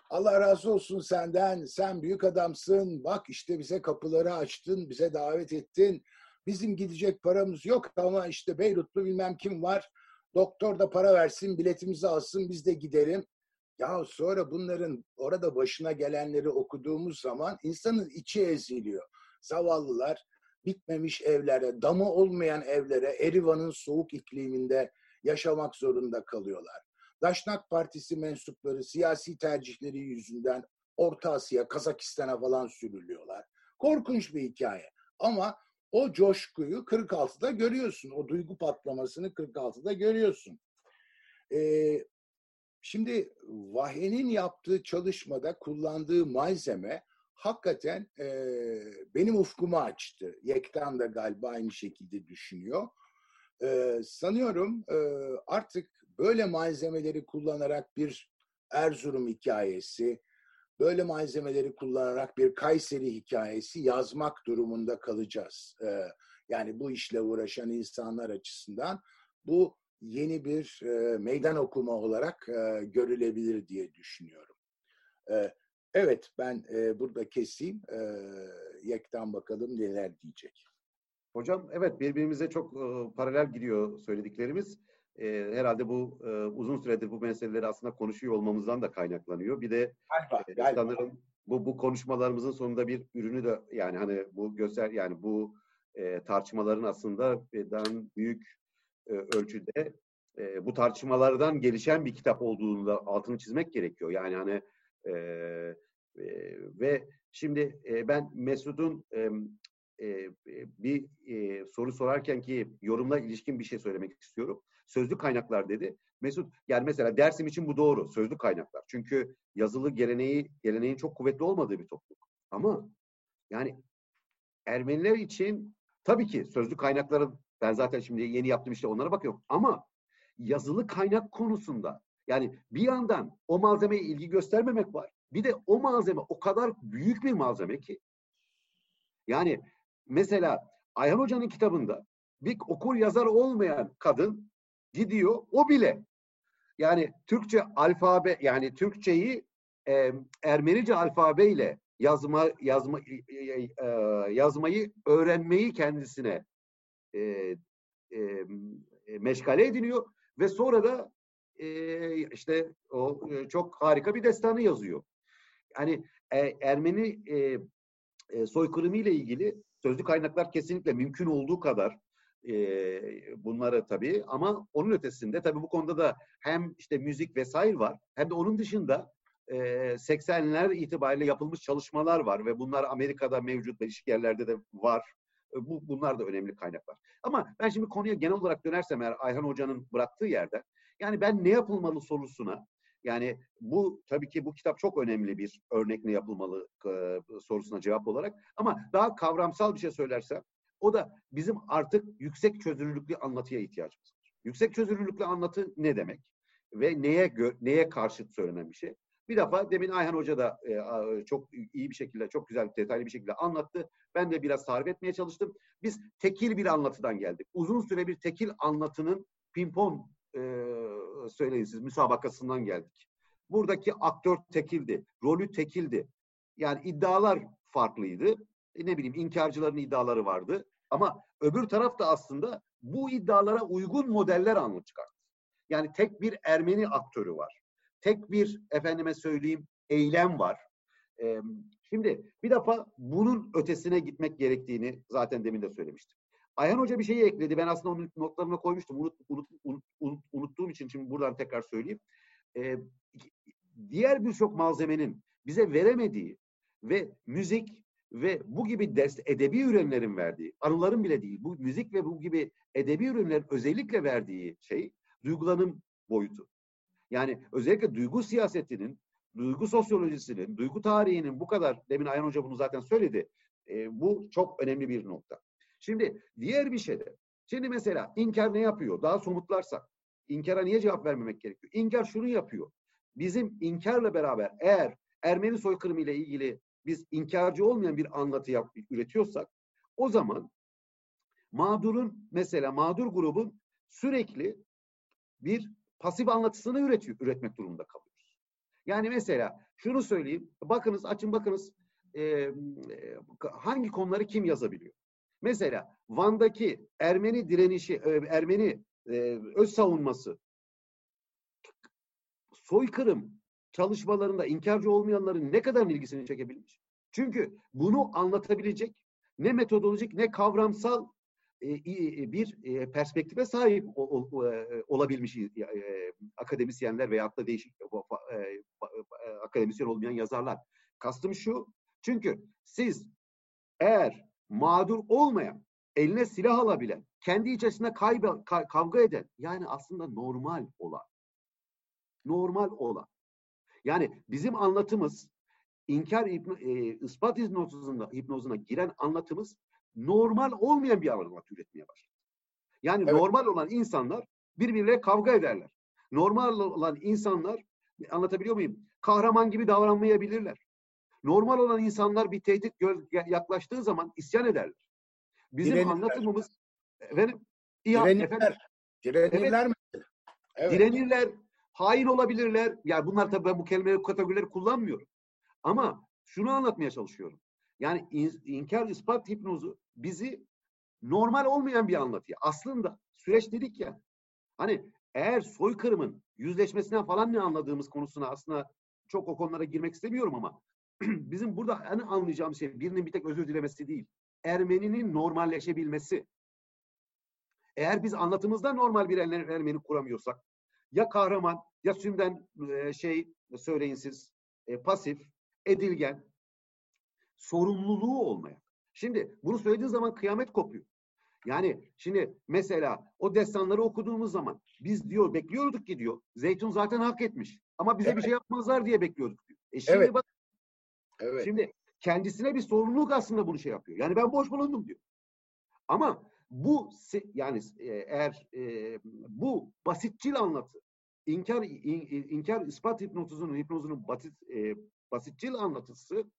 Allah razı olsun senden, sen büyük adamsın, bak işte bize kapıları açtın, bize davet ettin. Bizim gidecek paramız yok ama işte Beyrutlu bilmem kim var. Doktor da para versin, biletimizi alsın, biz de gidelim. Ya sonra bunların orada başına gelenleri okuduğumuz zaman insanın içi eziliyor. Zavallılar bitmemiş evlere, damı olmayan evlere, Erivan'ın soğuk ikliminde yaşamak zorunda kalıyorlar. Daşnak Partisi mensupları siyasi tercihleri yüzünden Orta Asya, Kazakistan'a falan sürülüyorlar. Korkunç bir hikaye. Ama o coşkuyu 46'da görüyorsun. O duygu patlamasını 46'da görüyorsun. Ee, şimdi Vahe'nin yaptığı çalışmada kullandığı malzeme hakikaten e, benim ufkumu açtı. Yektan da galiba aynı şekilde düşünüyor. E, sanıyorum e, artık böyle malzemeleri kullanarak bir Erzurum hikayesi, böyle malzemeleri kullanarak bir Kayseri hikayesi yazmak durumunda kalacağız. E, yani bu işle uğraşan insanlar açısından bu yeni bir e, meydan okuma olarak e, görülebilir diye düşünüyorum. E, Evet ben e, burada keseyim. E, Yekten bakalım neler diyecek. Hocam evet birbirimize çok e, paralel gidiyor söylediklerimiz. E, herhalde bu e, uzun süredir bu meseleleri aslında konuşuyor olmamızdan da kaynaklanıyor. Bir de Galiba, e, galiba. sanırım bu bu konuşmalarımızın sonunda bir ürünü de yani hani bu göster yani bu e, tartışmaların aslında birden büyük e, ölçüde e, bu tartışmalardan gelişen bir kitap olduğunu da altını çizmek gerekiyor. Yani hani e, e, ve şimdi e, ben Mesut'un e, e, bir e, soru sorarken ki yorumla ilişkin bir şey söylemek istiyorum. Sözlü kaynaklar dedi. Mesut yani mesela Dersim için bu doğru. Sözlü kaynaklar. Çünkü yazılı geleneği geleneğin çok kuvvetli olmadığı bir topluluk. Ama yani Ermeniler için tabii ki sözlü kaynakların ben zaten şimdi yeni yaptım işte onlara bakıyorum. Ama yazılı kaynak konusunda yani bir yandan o malzemeye ilgi göstermemek var. Bir de o malzeme o kadar büyük bir malzeme ki yani mesela Ayhan Hoca'nın kitabında bir okur yazar olmayan kadın gidiyor o bile yani Türkçe alfabe yani Türkçeyi e, Ermenice alfabeyle yazma yazma e, e, yazmayı öğrenmeyi kendisine e, e, meşgale ediniyor ve sonra da e, işte o e, çok harika bir destanı yazıyor. Yani e, Ermeni e, e, soykırımı ile ilgili sözlü kaynaklar kesinlikle mümkün olduğu kadar e, bunları tabii ama onun ötesinde tabii bu konuda da hem işte müzik vesaire var hem de onun dışında e, 80'ler itibariyle yapılmış çalışmalar var ve bunlar Amerika'da mevcut değişik yerlerde de var. E, bu, bunlar da önemli kaynaklar. Ama ben şimdi konuya genel olarak dönersem eğer Ayhan Hoca'nın bıraktığı yerde yani ben ne yapılmalı sorusuna yani bu tabii ki bu kitap çok önemli bir örnek ne yapılmalı e, sorusuna cevap olarak ama daha kavramsal bir şey söylersem o da bizim artık yüksek çözünürlüklü anlatıya ihtiyacımız var. Yüksek çözünürlüklü anlatı ne demek? Ve neye neye karşıt söylenen bir şey? Bir defa demin Ayhan Hoca da e, çok iyi bir şekilde, çok güzel, detaylı bir şekilde anlattı. Ben de biraz tarif etmeye çalıştım. Biz tekil bir anlatıdan geldik. Uzun süre bir tekil anlatının pimpon e, söyleyin siz müsabakasından geldik. Buradaki aktör tekildi, rolü tekildi. Yani iddialar farklıydı. E, ne bileyim inkarcıların iddiaları vardı. Ama öbür taraf da aslında bu iddialara uygun modeller anlı çıkarttı. Yani tek bir Ermeni aktörü var. Tek bir efendime söyleyeyim eylem var. Ee, şimdi bir defa bunun ötesine gitmek gerektiğini zaten demin de söylemiştim. Ayhan Hoca bir şeyi ekledi. Ben aslında onun notlarına koymuştum. Unut, unut, unut, unut, unuttuğum için şimdi buradan tekrar söyleyeyim. Ee, diğer birçok malzemenin bize veremediği ve müzik ve bu gibi ders, edebi ürünlerin verdiği, anıların bile değil, bu müzik ve bu gibi edebi ürünlerin özellikle verdiği şey duygulanım boyutu. Yani özellikle duygu siyasetinin, duygu sosyolojisinin, duygu tarihinin bu kadar, demin Ayhan Hoca bunu zaten söyledi, e, bu çok önemli bir nokta. Şimdi diğer bir şey de, şimdi mesela inkar ne yapıyor? Daha somutlarsak, inkara niye cevap vermemek gerekiyor? İnkar şunu yapıyor. Bizim inkarla beraber eğer Ermeni soykırımı ile ilgili biz inkarcı olmayan bir anlatı yap, üretiyorsak o zaman mağdurun mesela mağdur grubun sürekli bir pasif anlatısını üretiyor, üretmek durumunda kalıyoruz. Yani mesela şunu söyleyeyim. Bakınız açın bakınız e, hangi konuları kim yazabiliyor? Mesela Van'daki Ermeni direnişi, Ermeni e, öz savunması, soykırım çalışmalarında inkarcı olmayanların ne kadar ilgisini çekebilmiş? Çünkü bunu anlatabilecek ne metodolojik ne kavramsal e, bir e, perspektife sahip e, olabilmiş akademisyenler veyahut da değişik akademisyen olmayan yazarlar. Kastım şu, çünkü siz eğer mağdur olmayan, eline silah alabilen, kendi içerisinde kaybe, kavga eden, yani aslında normal olan, normal olan. Yani bizim anlatımız, inkar hipno, e, ispat hipnozuna, hipnozuna giren anlatımız normal olmayan bir anlatı üretmeye başladı. Yani evet. normal olan insanlar birbirleriyle kavga ederler. Normal olan insanlar, anlatabiliyor muyum? Kahraman gibi davranmayabilirler. Normal olan insanlar bir tehdit yaklaştığı zaman isyan ederler. Bizim Direnirler. anlatımımız efendim, direnirler. Efendim, direnirler evet, mi? Evet. Direnirler, hain olabilirler. Yani bunlar tabii ben bu kelimeleri kategorileri kullanmıyorum. Ama şunu anlatmaya çalışıyorum. Yani in, inkar ispat hipnozu bizi normal olmayan bir anlatıyor. Aslında süreç dedik ya hani eğer soykırımın yüzleşmesinden falan ne anladığımız konusuna aslında çok o konulara girmek istemiyorum ama bizim burada en anlayacağımız şey birinin bir tek özür dilemesi değil. Ermeninin normalleşebilmesi. Eğer biz anlatımızda normal bir Ermeni kuramıyorsak ya kahraman ya sümden e, şey söyleyin siz e, pasif, edilgen, sorumluluğu olmayan. Şimdi bunu söylediğin zaman kıyamet kopuyor. Yani şimdi mesela o destanları okuduğumuz zaman biz diyor bekliyorduk ki diyor Zeytun zaten hak etmiş. Ama bize evet. bir şey yapmazlar diye bekliyorduk diyor. E şimdi evet. bak evet. şimdi kendisine bir sorumluluk aslında bunu şey yapıyor. Yani ben boş bulundum diyor. Ama bu yani e, eğer e, bu basitçil anlatı inkar in, inkar ispat hipnotuzunun hipnozunun basit e, basitçil anlatısı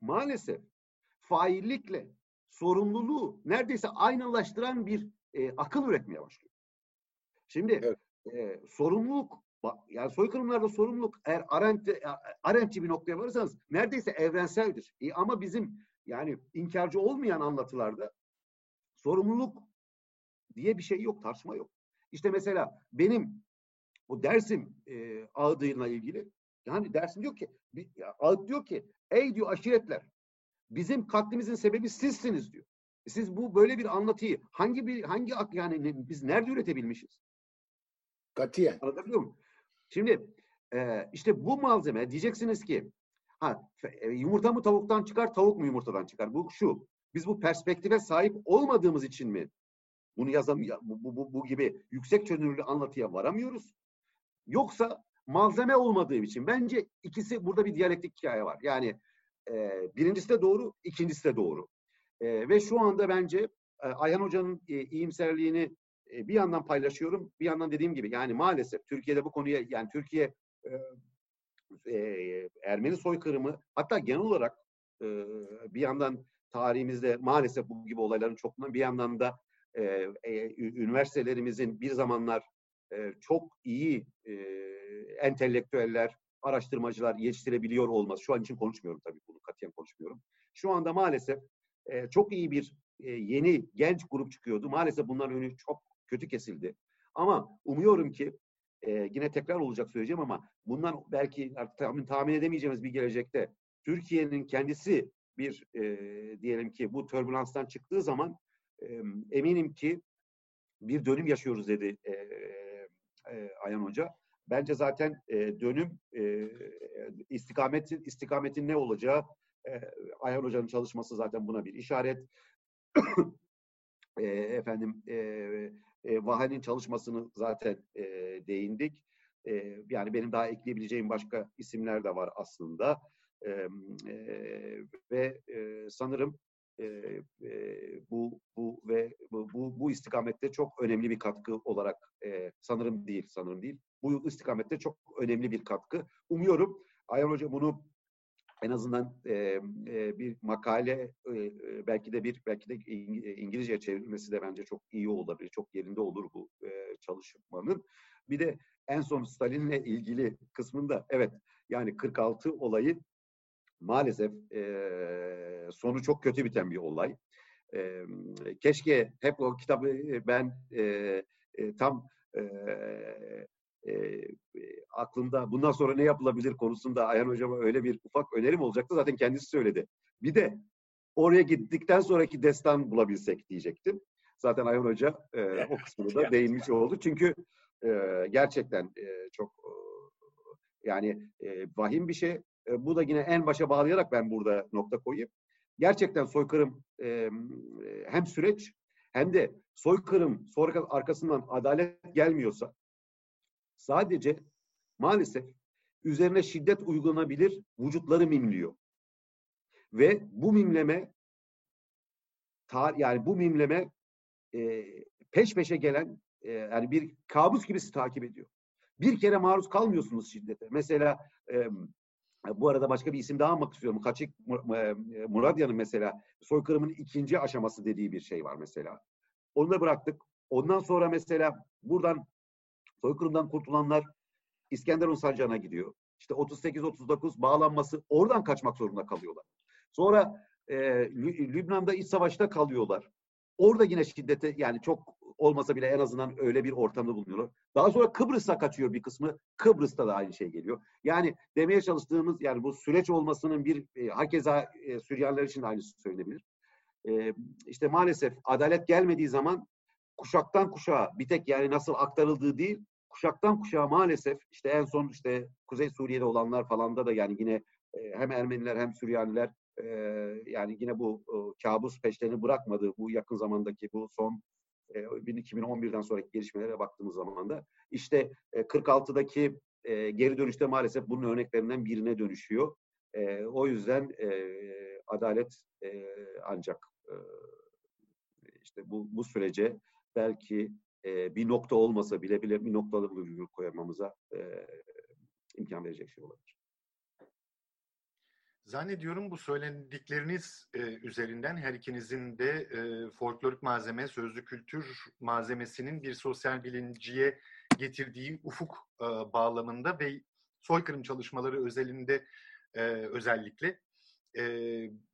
maalesef faillikle sorumluluğu neredeyse aynılaştıran bir e, akıl üretmeye başlıyor. Şimdi evet. e, sorumluluk yani soykırımlarda sorumluluk eğer Arendt, Arendtçi bir noktaya varırsanız neredeyse evrenseldir. E, ama bizim yani inkarcı olmayan anlatılarda sorumluluk diye bir şey yok, tartışma yok. İşte mesela benim bu Dersim e, ağıdıyla ilgili yani Dersim diyor ki ağıt diyor ki ey diyor aşiretler bizim katlimizin sebebi sizsiniz diyor. E, siz bu böyle bir anlatıyı hangi bir hangi yani biz nerede üretebilmişiz? Katiyen. Anlatabiliyor muyum? Şimdi e, işte bu malzeme diyeceksiniz ki ha e, yumurta mı tavuktan çıkar, tavuk mu yumurtadan çıkar? Bu şu. Biz bu perspektife sahip olmadığımız için mi bunu yazam bu, bu, bu, bu gibi yüksek çözünürlü anlatıya varamıyoruz? Yoksa malzeme olmadığı için bence ikisi burada bir diyalektik hikaye var. Yani e, birincisi de doğru, ikincisi de doğru. E, ve şu anda bence e, Ayhan Hoca'nın e, iyimserliğini e, bir yandan paylaşıyorum, bir yandan dediğim gibi yani maalesef Türkiye'de bu konuya yani Türkiye e, e, Ermeni soykırımı hatta genel olarak e, bir yandan tarihimizde maalesef bu gibi olayların çokluğundan bir yandan da e, e, üniversitelerimizin bir zamanlar çok iyi entelektüeller, araştırmacılar yetiştirebiliyor olması. Şu an için konuşmuyorum tabii bunu, katiyen konuşmuyorum. Şu anda maalesef çok iyi bir yeni genç grup çıkıyordu. Maalesef bunların önü çok kötü kesildi. Ama umuyorum ki yine tekrar olacak söyleyeceğim ama bundan belki tahmin, tahmin edemeyeceğimiz bir gelecekte Türkiye'nin kendisi bir e, diyelim ki bu türbülanstan çıktığı zaman e, eminim ki bir dönüm yaşıyoruz dedi e, e, Ayhan Hoca. Bence zaten e, dönüm e, istikametin istikametin ne olacağı e, Ayhan Hoca'nın çalışması zaten buna bir işaret. e, efendim e, e, Vahan'in çalışmasını zaten e, değindik. E, yani benim daha ekleyebileceğim başka isimler de var aslında. E, e, ve e, sanırım e, bu bu ve bu, bu bu istikamette çok önemli bir katkı olarak e, sanırım değil sanırım değil. Bu istikamette çok önemli bir katkı. Umuyorum Ayhan Hoca bunu en azından e, e, bir makale e, belki de bir belki de İngilizce çevrilmesi de bence çok iyi olabilir. Çok yerinde olur bu e, çalışmanın. Bir de en son Stalin'le ilgili kısmında evet yani 46 olayı maalesef e, sonu çok kötü biten bir olay. E, keşke hep o kitabı ben e, e, tam e, e, aklımda bundan sonra ne yapılabilir konusunda Ayhan Hocama öyle bir ufak önerim olacaktı. Zaten kendisi söyledi. Bir de oraya gittikten sonraki destan bulabilsek diyecektim. Zaten Ayhan Hoca e, o kısmını da değinmiş oldu. Çünkü e, gerçekten e, çok e, yani e, vahim bir şey. E, bu da yine en başa bağlayarak ben burada nokta koyayım. Gerçekten soykırım e, hem süreç hem de soykırım sonra arkasından adalet gelmiyorsa sadece maalesef üzerine şiddet uygulanabilir vücutları mimliyor. Ve bu mimleme yani bu mimleme e, peş peşe gelen e, yani bir kabus gibisi takip ediyor. Bir kere maruz kalmıyorsunuz şiddete. Mesela e, bu arada başka bir isim daha almak istiyorum. Kaçık e, Muradya'nın mesela soykırımın ikinci aşaması dediği bir şey var mesela. Onu da bıraktık. Ondan sonra mesela buradan soykırımdan kurtulanlar İskenderun Sancağı'na gidiyor. işte 38-39 bağlanması oradan kaçmak zorunda kalıyorlar. Sonra e, Lübnan'da iç savaşta kalıyorlar. Orada yine şiddete yani çok olmasa bile en azından öyle bir ortamda bulunuyorlar. Daha sonra Kıbrıs'a kaçıyor bir kısmı. Kıbrıs'ta da aynı şey geliyor. Yani demeye çalıştığımız yani bu süreç olmasının bir e, hakeza e, Süryaniler için de aynısı söylenebilir. E, işte maalesef adalet gelmediği zaman kuşaktan kuşağa bir tek yani nasıl aktarıldığı değil kuşaktan kuşağa maalesef işte en son işte Kuzey Suriye'de olanlar falan da yani yine e, hem Ermeniler hem Süryaniler e, yani yine bu kabus peşlerini bırakmadı bu yakın zamandaki bu son e, 2011'den sonraki gelişmelere baktığımız zaman da işte e, 46'daki e, geri dönüşte maalesef bunun örneklerinden birine dönüşüyor. O yüzden adalet ancak işte bu bu sürece belki bir nokta olmasa bile bile bir noktalı virgül koyamamıza e, imkan verecek şey olabilir. Zannediyorum bu söyledikleriniz e, üzerinden her ikinizin de e, folklorik malzeme, sözlü kültür malzemesinin bir sosyal bilinciye getirdiği ufuk e, bağlamında ve soykırım çalışmaları özelinde e, özellikle e,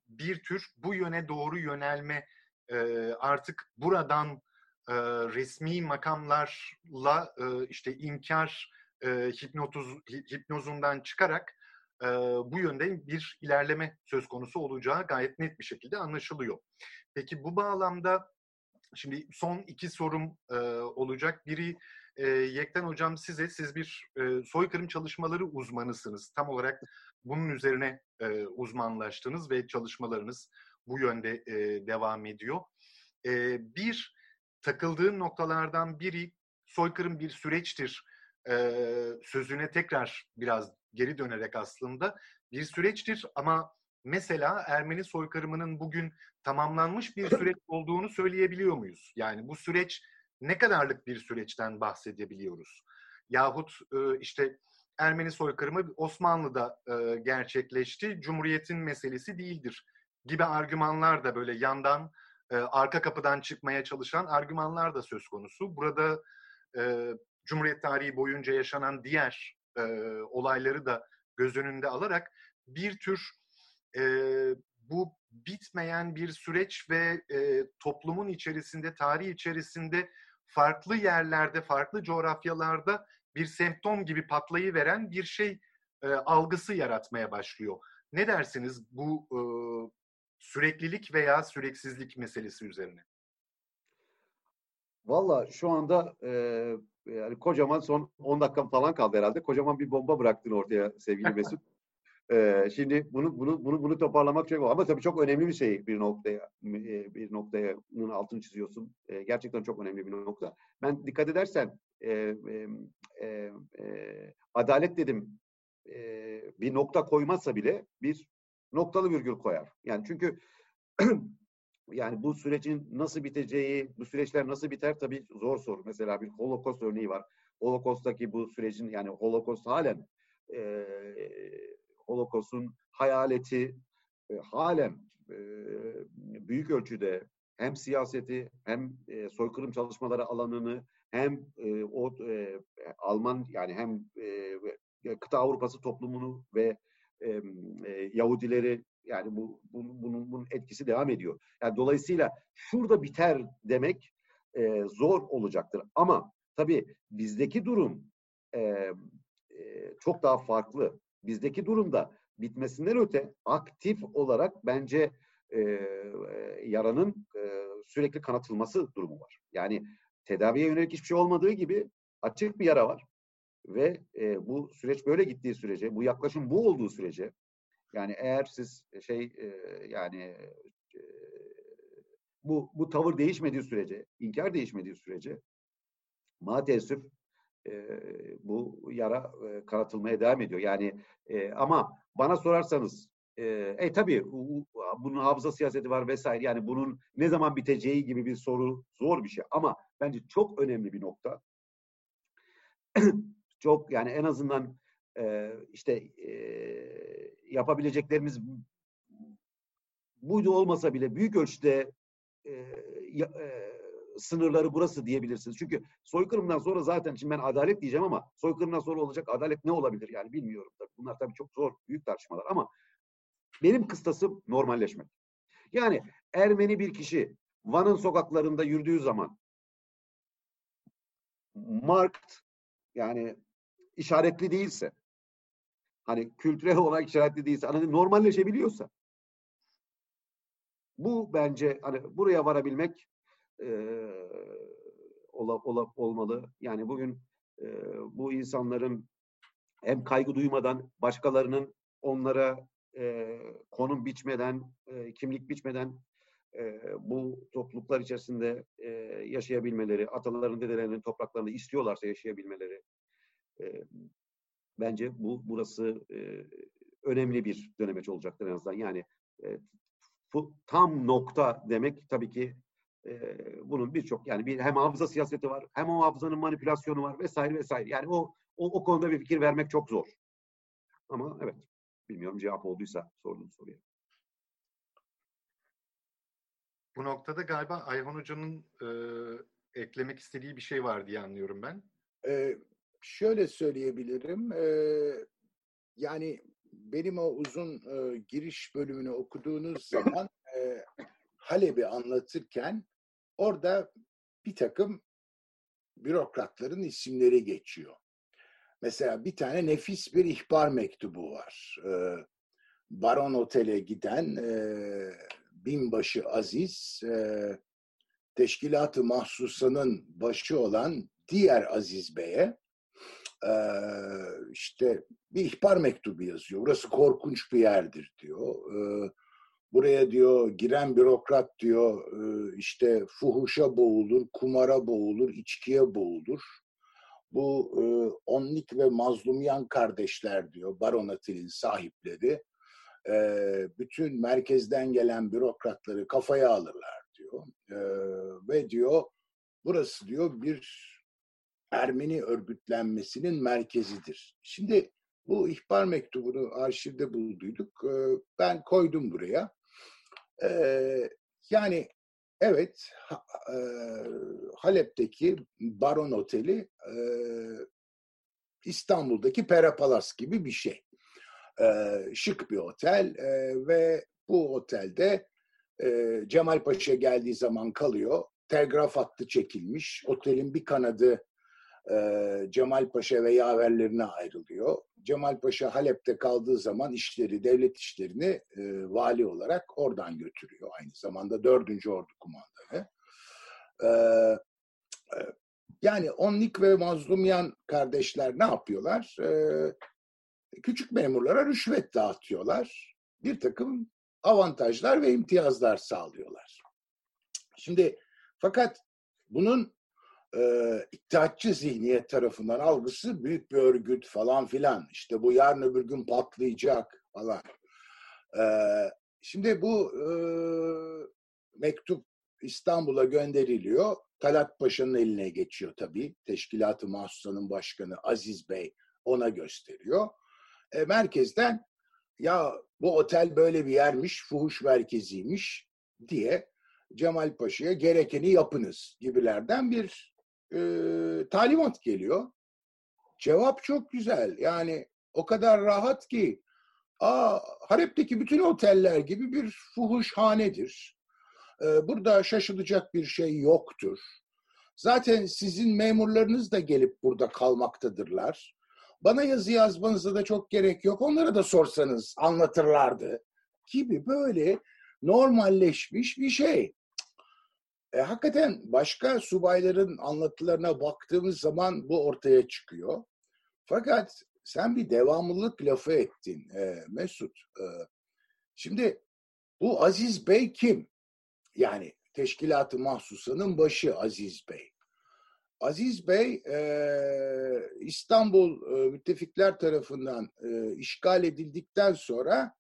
bir tür bu yöne doğru yönelme e, artık buradan e, resmi makamlarla e, işte inkar e, hipnotoz, hipnozundan çıkarak e, bu yönde bir ilerleme söz konusu olacağı gayet net bir şekilde anlaşılıyor. Peki bu bağlamda şimdi son iki sorum e, olacak. Biri e, Yekten Hocam size, siz bir e, soykırım çalışmaları uzmanısınız. Tam olarak bunun üzerine e, uzmanlaştınız ve çalışmalarınız bu yönde e, devam ediyor. E, bir, takıldığım noktalardan biri soykırım bir süreçtir e, sözüne tekrar biraz geri dönerek aslında bir süreçtir ama mesela Ermeni soykırımının bugün tamamlanmış bir süreç olduğunu söyleyebiliyor muyuz? Yani bu süreç ne kadarlık bir süreçten bahsedebiliyoruz? Yahut e, işte Ermeni soykırımı Osmanlı'da e, gerçekleşti, Cumhuriyet'in meselesi değildir gibi argümanlar da böyle yandan e, arka kapıdan çıkmaya çalışan argümanlar da söz konusu. Burada e, Cumhuriyet tarihi boyunca yaşanan diğer e, olayları da göz önünde alarak bir tür e, bu bitmeyen bir süreç ve e, toplumun içerisinde, tarih içerisinde farklı yerlerde, farklı coğrafyalarda bir semptom gibi patlayıveren bir şey e, algısı yaratmaya başlıyor. Ne dersiniz bu e, süreklilik veya süreksizlik meselesi üzerine? Valla şu anda e, yani kocaman son 10 dakikam falan kaldı herhalde. Kocaman bir bomba bıraktın ortaya sevgili Mesut. ee, şimdi bunu bunu bunu bunu toparlamak çok ama tabii çok önemli bir şey bir noktaya bir noktaya altını çiziyorsun. Ee, gerçekten çok önemli bir nokta. Ben dikkat edersen e, e, e, e, adalet dedim e, bir nokta koymazsa bile bir noktalı virgül koyar. Yani çünkü yani bu sürecin nasıl biteceği, bu süreçler nasıl biter tabii zor soru. Mesela bir Holocaust örneği var. Holocaust'taki bu sürecin yani Holocaust halen e, Holocaust'un hayaleti e, halen e, büyük ölçüde hem siyaseti hem e, soykırım çalışmaları alanını hem e, o e, Alman yani hem e, kıta Avrupası toplumunu ve e, e, Yahudileri yani bu, bu bunun, bunun etkisi devam ediyor. Yani dolayısıyla şurada biter demek e, zor olacaktır. Ama tabii bizdeki durum e, e, çok daha farklı. Bizdeki durumda bitmesinden öte aktif olarak bence e, yaranın e, sürekli kanatılması durumu var. Yani tedaviye yönelik hiçbir şey olmadığı gibi açık bir yara var. Ve e, bu süreç böyle gittiği sürece, bu yaklaşım bu olduğu sürece yani eğer siz e, şey e, yani e, bu bu tavır değişmediği sürece, inkar değişmediği sürece maalesef e, bu yara e, kanatılmaya devam ediyor. Yani ama bana sorarsanız e, e tabii bunun hafıza siyaseti var vesaire. Yani bunun ne zaman biteceği gibi bir soru zor bir şey. Ama bence çok önemli bir nokta. çok yani en azından e, işte e, yapabileceklerimiz buydu olmasa bile büyük ölçüde e, e, sınırları burası diyebilirsiniz. Çünkü soykırımdan sonra zaten şimdi ben adalet diyeceğim ama soykırımdan sonra olacak adalet ne olabilir yani bilmiyorum tabii. Bunlar tabii çok zor, büyük tartışmalar ama benim kıstasım normalleşmek. Yani Ermeni bir kişi Van'ın sokaklarında yürüdüğü zaman marked yani işaretli değilse hani kültürel olarak işaretli değilse hani normalleşebiliyorsa bu bence hani buraya varabilmek e, ola, ola, olmalı. Yani bugün e, bu insanların hem kaygı duymadan başkalarının onlara e, konum biçmeden, e, kimlik biçmeden e, bu topluluklar içerisinde e, yaşayabilmeleri, ataların, dedelerinin topraklarında istiyorlarsa yaşayabilmeleri e, bence bu burası e, önemli bir dönemeç olacaktır en azından. Yani e, bu tam nokta demek tabii ki e, bunun birçok yani bir hem hafıza siyaseti var hem o hafızanın manipülasyonu var vesaire vesaire. Yani o o, o konuda bir fikir vermek çok zor. Ama evet bilmiyorum cevap olduysa sorduğum soruya. Bu noktada galiba Ayhan Hoca'nın e, eklemek istediği bir şey var diye anlıyorum ben. Ee, şöyle söyleyebilirim. Ee, yani benim o uzun e, giriş bölümünü okuduğunuz zaman e, Halep'i anlatırken orada bir takım bürokratların isimleri geçiyor. Mesela bir tane nefis bir ihbar mektubu var. E, Baron Otel'e giden e, binbaşı Aziz, e, teşkilatı mahsusanın başı olan diğer Aziz Bey'e işte bir ihbar mektubu yazıyor. Burası korkunç bir yerdir diyor. Buraya diyor giren bürokrat diyor işte fuhuşa boğulur, kumara boğulur, içkiye boğulur. Bu e, Onlik ve Mazlumyan kardeşler diyor, Baron Atil'in sahipleri. Bütün merkezden gelen bürokratları kafaya alırlar diyor. Ve diyor burası diyor bir Ermeni örgütlenmesinin merkezidir. Şimdi bu ihbar mektubunu arşivde bulduyduk. Ben koydum buraya. Yani evet Halep'teki Baron Oteli İstanbul'daki Pera Palas gibi bir şey. Şık bir otel ve bu otelde Cemal Paşa geldiği zaman kalıyor. Telgraf hattı çekilmiş. Otelin bir kanadı e, Cemal Paşa ve yaverlerine ayrılıyor. Cemal Paşa Halep'te kaldığı zaman işleri, devlet işlerini e, vali olarak oradan götürüyor. Aynı zamanda 4. Ordu Kumandanı. E, e, yani Onlik ve Mazlumyan kardeşler ne yapıyorlar? E, küçük memurlara rüşvet dağıtıyorlar. Bir takım avantajlar ve imtiyazlar sağlıyorlar. Şimdi fakat bunun e, iddiatçı zihniyet tarafından algısı büyük bir örgüt falan filan. İşte bu yarın öbür gün patlayacak falan. E, şimdi bu e, mektup İstanbul'a gönderiliyor. Talat Paşa'nın eline geçiyor tabii. Teşkilatı Mahsusa'nın başkanı Aziz Bey ona gösteriyor. E, merkezden ya bu otel böyle bir yermiş, fuhuş merkeziymiş diye Cemal Paşa'ya gerekeni yapınız gibilerden bir e, talimat geliyor. Cevap çok güzel. Yani o kadar rahat ki Aa, Halep'teki bütün oteller gibi bir fuhuşhanedir. Ee, burada şaşılacak bir şey yoktur. Zaten sizin memurlarınız da gelip burada kalmaktadırlar. Bana yazı yazmanıza da çok gerek yok. Onlara da sorsanız anlatırlardı gibi böyle normalleşmiş bir şey. E, hakikaten başka subayların anlatılarına baktığımız zaman bu ortaya çıkıyor. Fakat sen bir devamlılık lafı ettin e, Mesut. E, şimdi bu Aziz Bey kim? Yani teşkilatı mahsusanın başı Aziz Bey. Aziz Bey e, İstanbul e, müttefikler tarafından e, işgal edildikten sonra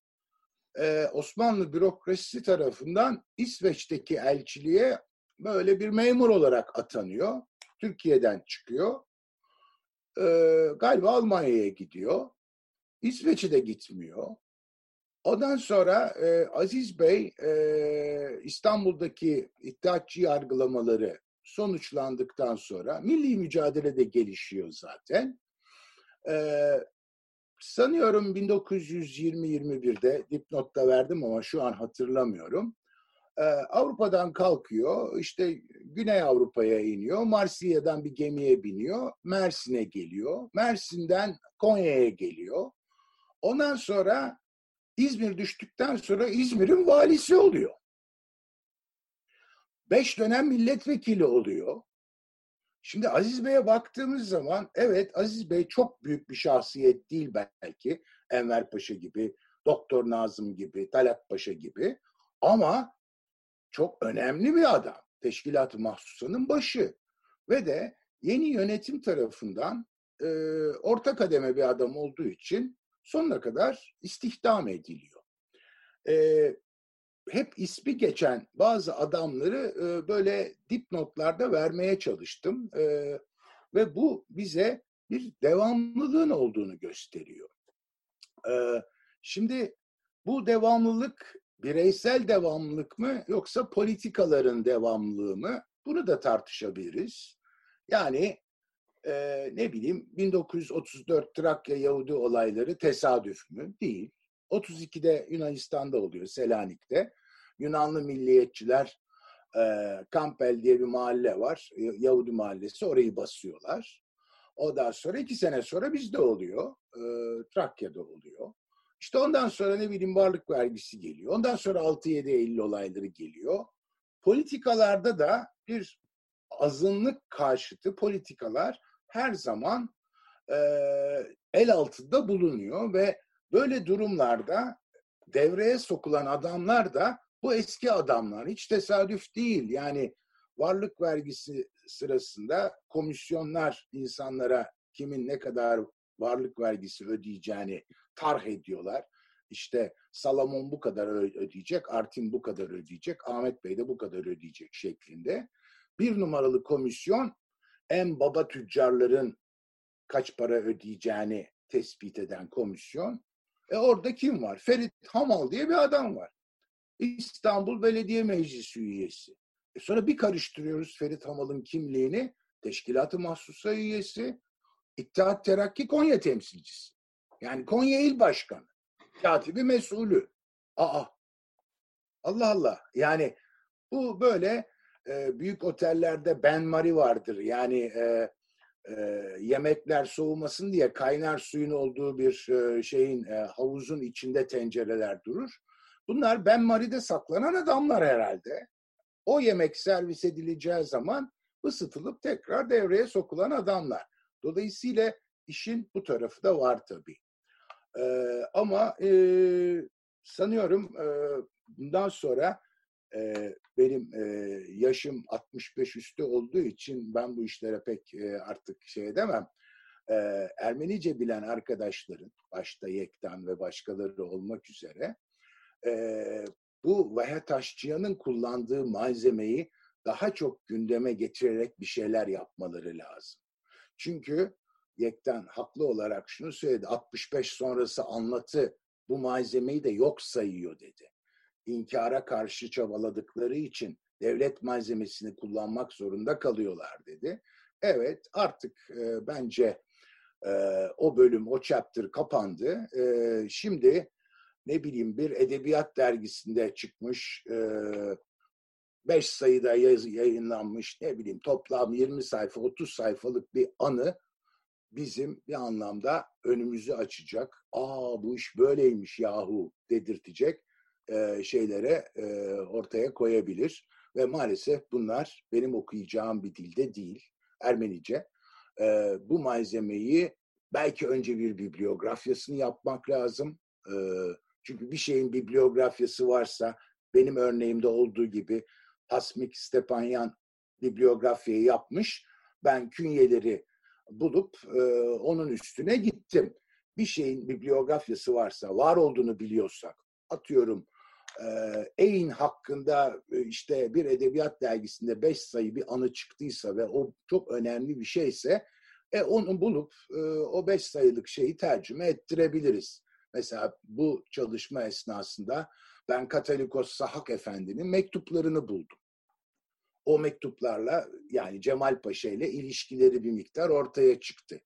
e, Osmanlı bürokrasisi tarafından İsveç'teki elçiliğe böyle bir memur olarak atanıyor. Türkiye'den çıkıyor. Ee, galiba Almanya'ya gidiyor. İsveç'e de gitmiyor. Ondan sonra e, Aziz Bey e, İstanbul'daki iddiatçı yargılamaları sonuçlandıktan sonra milli mücadele de gelişiyor zaten. Ee, sanıyorum 1920-21'de dipnotta verdim ama şu an hatırlamıyorum. Ee, Avrupa'dan kalkıyor, işte Güney Avrupa'ya iniyor, Marsilya'dan bir gemiye biniyor, Mersin'e geliyor, Mersin'den Konya'ya geliyor. Ondan sonra İzmir düştükten sonra İzmir'in valisi oluyor. Beş dönem milletvekili oluyor. Şimdi Aziz Bey'e baktığımız zaman evet Aziz Bey çok büyük bir şahsiyet değil belki. Enver Paşa gibi, Doktor Nazım gibi, Talat Paşa gibi. Ama çok önemli bir adam. Teşkilat-ı Mahsusa'nın başı. Ve de yeni yönetim tarafından e, orta kademe bir adam olduğu için sonuna kadar istihdam ediliyor. E, hep ismi geçen bazı adamları e, böyle dipnotlarda vermeye çalıştım. E, ve bu bize bir devamlılığın olduğunu gösteriyor. E, şimdi bu devamlılık bireysel devamlılık mı yoksa politikaların devamlılığı mı? Bunu da tartışabiliriz. Yani e, ne bileyim 1934 Trakya Yahudi olayları tesadüf mü? Değil. 32'de Yunanistan'da oluyor Selanik'te. Yunanlı milliyetçiler e, Kampel diye bir mahalle var. Yahudi mahallesi orayı basıyorlar. Ondan sonra iki sene sonra bizde oluyor. E, Trakya'da oluyor. İşte ondan sonra ne bileyim varlık vergisi geliyor. Ondan sonra 6-7 Eylül olayları geliyor. Politikalarda da bir azınlık karşıtı politikalar her zaman e, el altında bulunuyor ve böyle durumlarda devreye sokulan adamlar da bu eski adamlar. Hiç tesadüf değil. Yani varlık vergisi sırasında komisyonlar insanlara kimin ne kadar varlık vergisi ödeyeceğini tarh ediyorlar. İşte Salomon bu kadar ödeyecek, Artin bu kadar ödeyecek, Ahmet Bey de bu kadar ödeyecek şeklinde. Bir numaralı komisyon en baba tüccarların kaç para ödeyeceğini tespit eden komisyon. E orada kim var? Ferit Hamal diye bir adam var. İstanbul Belediye Meclisi üyesi. E sonra bir karıştırıyoruz Ferit Hamal'ın kimliğini. Teşkilatı Mahsusa üyesi, İttihat Terakki Konya temsilcisi. Yani Konya İl Başkanı. Katibi mesulü. Aa. Allah Allah. Yani bu böyle e, büyük otellerde benmari vardır. Yani e, e, yemekler soğumasın diye kaynar suyun olduğu bir e, şeyin e, havuzun içinde tencereler durur. Bunlar benmaride saklanan adamlar herhalde. O yemek servis edileceği zaman ısıtılıp tekrar devreye sokulan adamlar. Dolayısıyla işin bu tarafı da var tabii. Ee, ama e, sanıyorum e, bundan sonra e, benim e, yaşım 65 üstü olduğu için ben bu işlere pek e, artık şey edemem. E, Ermenice bilen arkadaşların, başta Yektan ve başkaları olmak üzere, e, bu Vahe kullandığı malzemeyi daha çok gündeme getirerek bir şeyler yapmaları lazım. Çünkü Yekten haklı olarak şunu söyledi. 65 sonrası anlatı bu malzemeyi de yok sayıyor dedi. İnkara karşı çabaladıkları için devlet malzemesini kullanmak zorunda kalıyorlar dedi. Evet artık e, bence e, o bölüm, o chapter kapandı. E, şimdi ne bileyim bir edebiyat dergisinde çıkmış, e, beş sayıda yayınlanmış ne bileyim toplam 20 sayfa, 30 sayfalık bir anı bizim bir anlamda önümüzü açacak. Aa bu iş böyleymiş yahu dedirtecek e, şeylere e, ortaya koyabilir. Ve maalesef bunlar benim okuyacağım bir dilde değil, Ermenice. E, bu malzemeyi belki önce bir bibliografyasını yapmak lazım. E, çünkü bir şeyin bibliografyası varsa benim örneğimde olduğu gibi Hasmik Stepanyan bibliografyayı yapmış. Ben künyeleri bulup e, onun üstüne gittim. Bir şeyin bibliografyası varsa, var olduğunu biliyorsak, atıyorum e, Eyn hakkında e, işte bir edebiyat dergisinde beş sayı bir anı çıktıysa ve o çok önemli bir şeyse, e, onu bulup e, o beş sayılık şeyi tercüme ettirebiliriz. Mesela bu çalışma esnasında ben Katolikos Sahak Efendi'nin mektuplarını buldum. O mektuplarla yani Cemal Paşa ile ilişkileri bir miktar ortaya çıktı.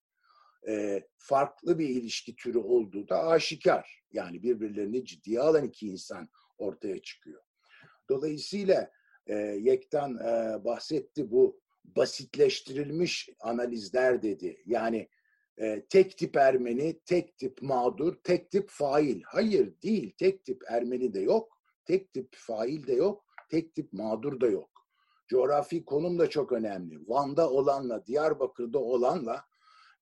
E, farklı bir ilişki türü olduğu da aşikar. Yani birbirlerini ciddiye alan iki insan ortaya çıkıyor. Dolayısıyla e, Yektan e, bahsetti bu basitleştirilmiş analizler dedi. Yani e, tek tip Ermeni, tek tip mağdur, tek tip fail. Hayır değil, tek tip Ermeni de yok, tek tip fail de yok, tek tip mağdur da yok. Coğrafi konum da çok önemli. Van'da olanla, Diyarbakır'da olanla,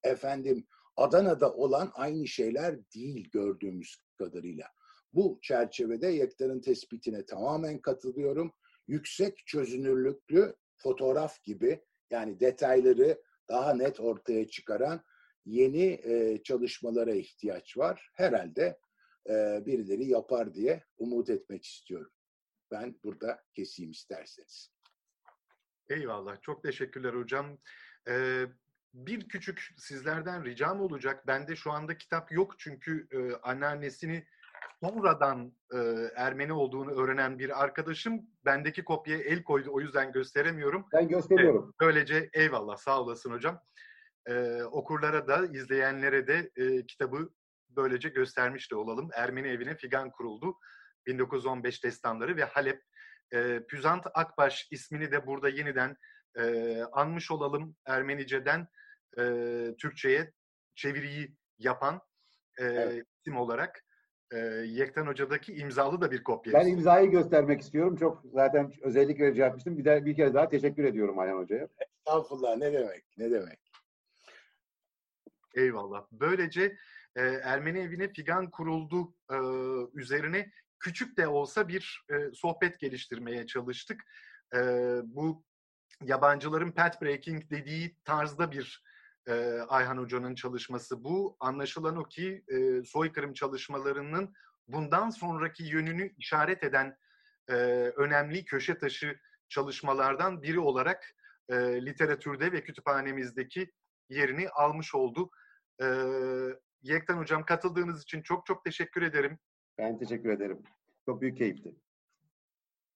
efendim Adana'da olan aynı şeyler değil gördüğümüz kadarıyla. Bu çerçevede Yektar'ın tespitine tamamen katılıyorum. Yüksek çözünürlüklü fotoğraf gibi yani detayları daha net ortaya çıkaran yeni e, çalışmalara ihtiyaç var. Herhalde e, birileri yapar diye umut etmek istiyorum. Ben burada keseyim isterseniz. Eyvallah. Çok teşekkürler hocam. Ee, bir küçük sizlerden ricam olacak. Bende şu anda kitap yok çünkü e, anneannesini sonradan e, Ermeni olduğunu öğrenen bir arkadaşım bendeki kopyaya el koydu. O yüzden gösteremiyorum. Ben gösteriyorum. Evet, böylece eyvallah sağ olasın hocam. E, okurlara da izleyenlere de e, kitabı böylece göstermiş de olalım. Ermeni evine figan kuruldu. 1915 destanları ve Halep. E, Püzant Akbaş ismini de burada yeniden e, anmış olalım Ermenice'den e, Türkçe'ye çeviriyi yapan e, evet. isim olarak e, Yektan Hoca'daki imzalı da bir kopya. Ben imzayı göstermek istiyorum. Çok zaten özellikle rica etmiştim. Bir, de, bir kere daha teşekkür ediyorum Ayhan Hoca'ya. Estağfurullah ne demek ne demek. Eyvallah. Böylece e, Ermeni evine figan kuruldu e, üzerine küçük de olsa bir e, sohbet geliştirmeye çalıştık. E, bu yabancıların path breaking dediği tarzda bir e, Ayhan Hoca'nın çalışması bu. Anlaşılan o ki e, soykırım çalışmalarının bundan sonraki yönünü işaret eden e, önemli köşe taşı çalışmalardan biri olarak e, literatürde ve kütüphanemizdeki yerini almış oldu. E, Yektan Hocam katıldığınız için çok çok teşekkür ederim. Ben teşekkür ederim. Çok büyük keyifti.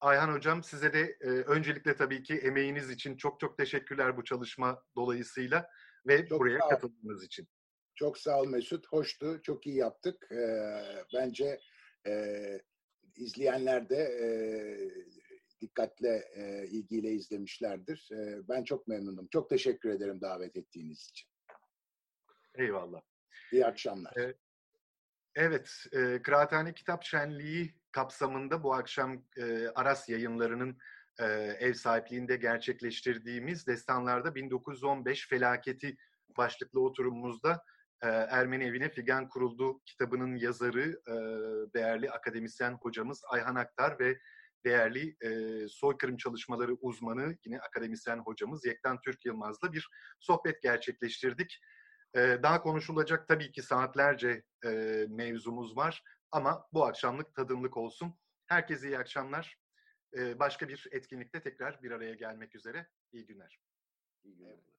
Ayhan Hocam size de e, öncelikle tabii ki emeğiniz için çok çok teşekkürler bu çalışma dolayısıyla ve çok buraya katıldığınız için. Çok sağ ol Mesut. Hoştu. Çok iyi yaptık. Ee, bence e, izleyenler de e, dikkatle, e, ilgiyle izlemişlerdir. E, ben çok memnunum. Çok teşekkür ederim davet ettiğiniz için. Eyvallah. İyi akşamlar. E, evet, e, Kıraathane Kitap Şenliği kapsamında bu akşam e, Aras yayınlarının e, ev sahipliğinde gerçekleştirdiğimiz Destanlarda 1915 Felaketi başlıklı oturumumuzda e, Ermeni Evine Figen Kuruldu kitabının yazarı, e, değerli akademisyen hocamız Ayhan Aktar ve değerli e, soykırım çalışmaları uzmanı yine akademisyen hocamız Yektan Türk Yılmaz'la bir sohbet gerçekleştirdik. Daha konuşulacak tabii ki saatlerce mevzumuz var ama bu akşamlık tadımlık olsun. Herkese iyi akşamlar. Başka bir etkinlikte tekrar bir araya gelmek üzere. İyi günler. İyi günler.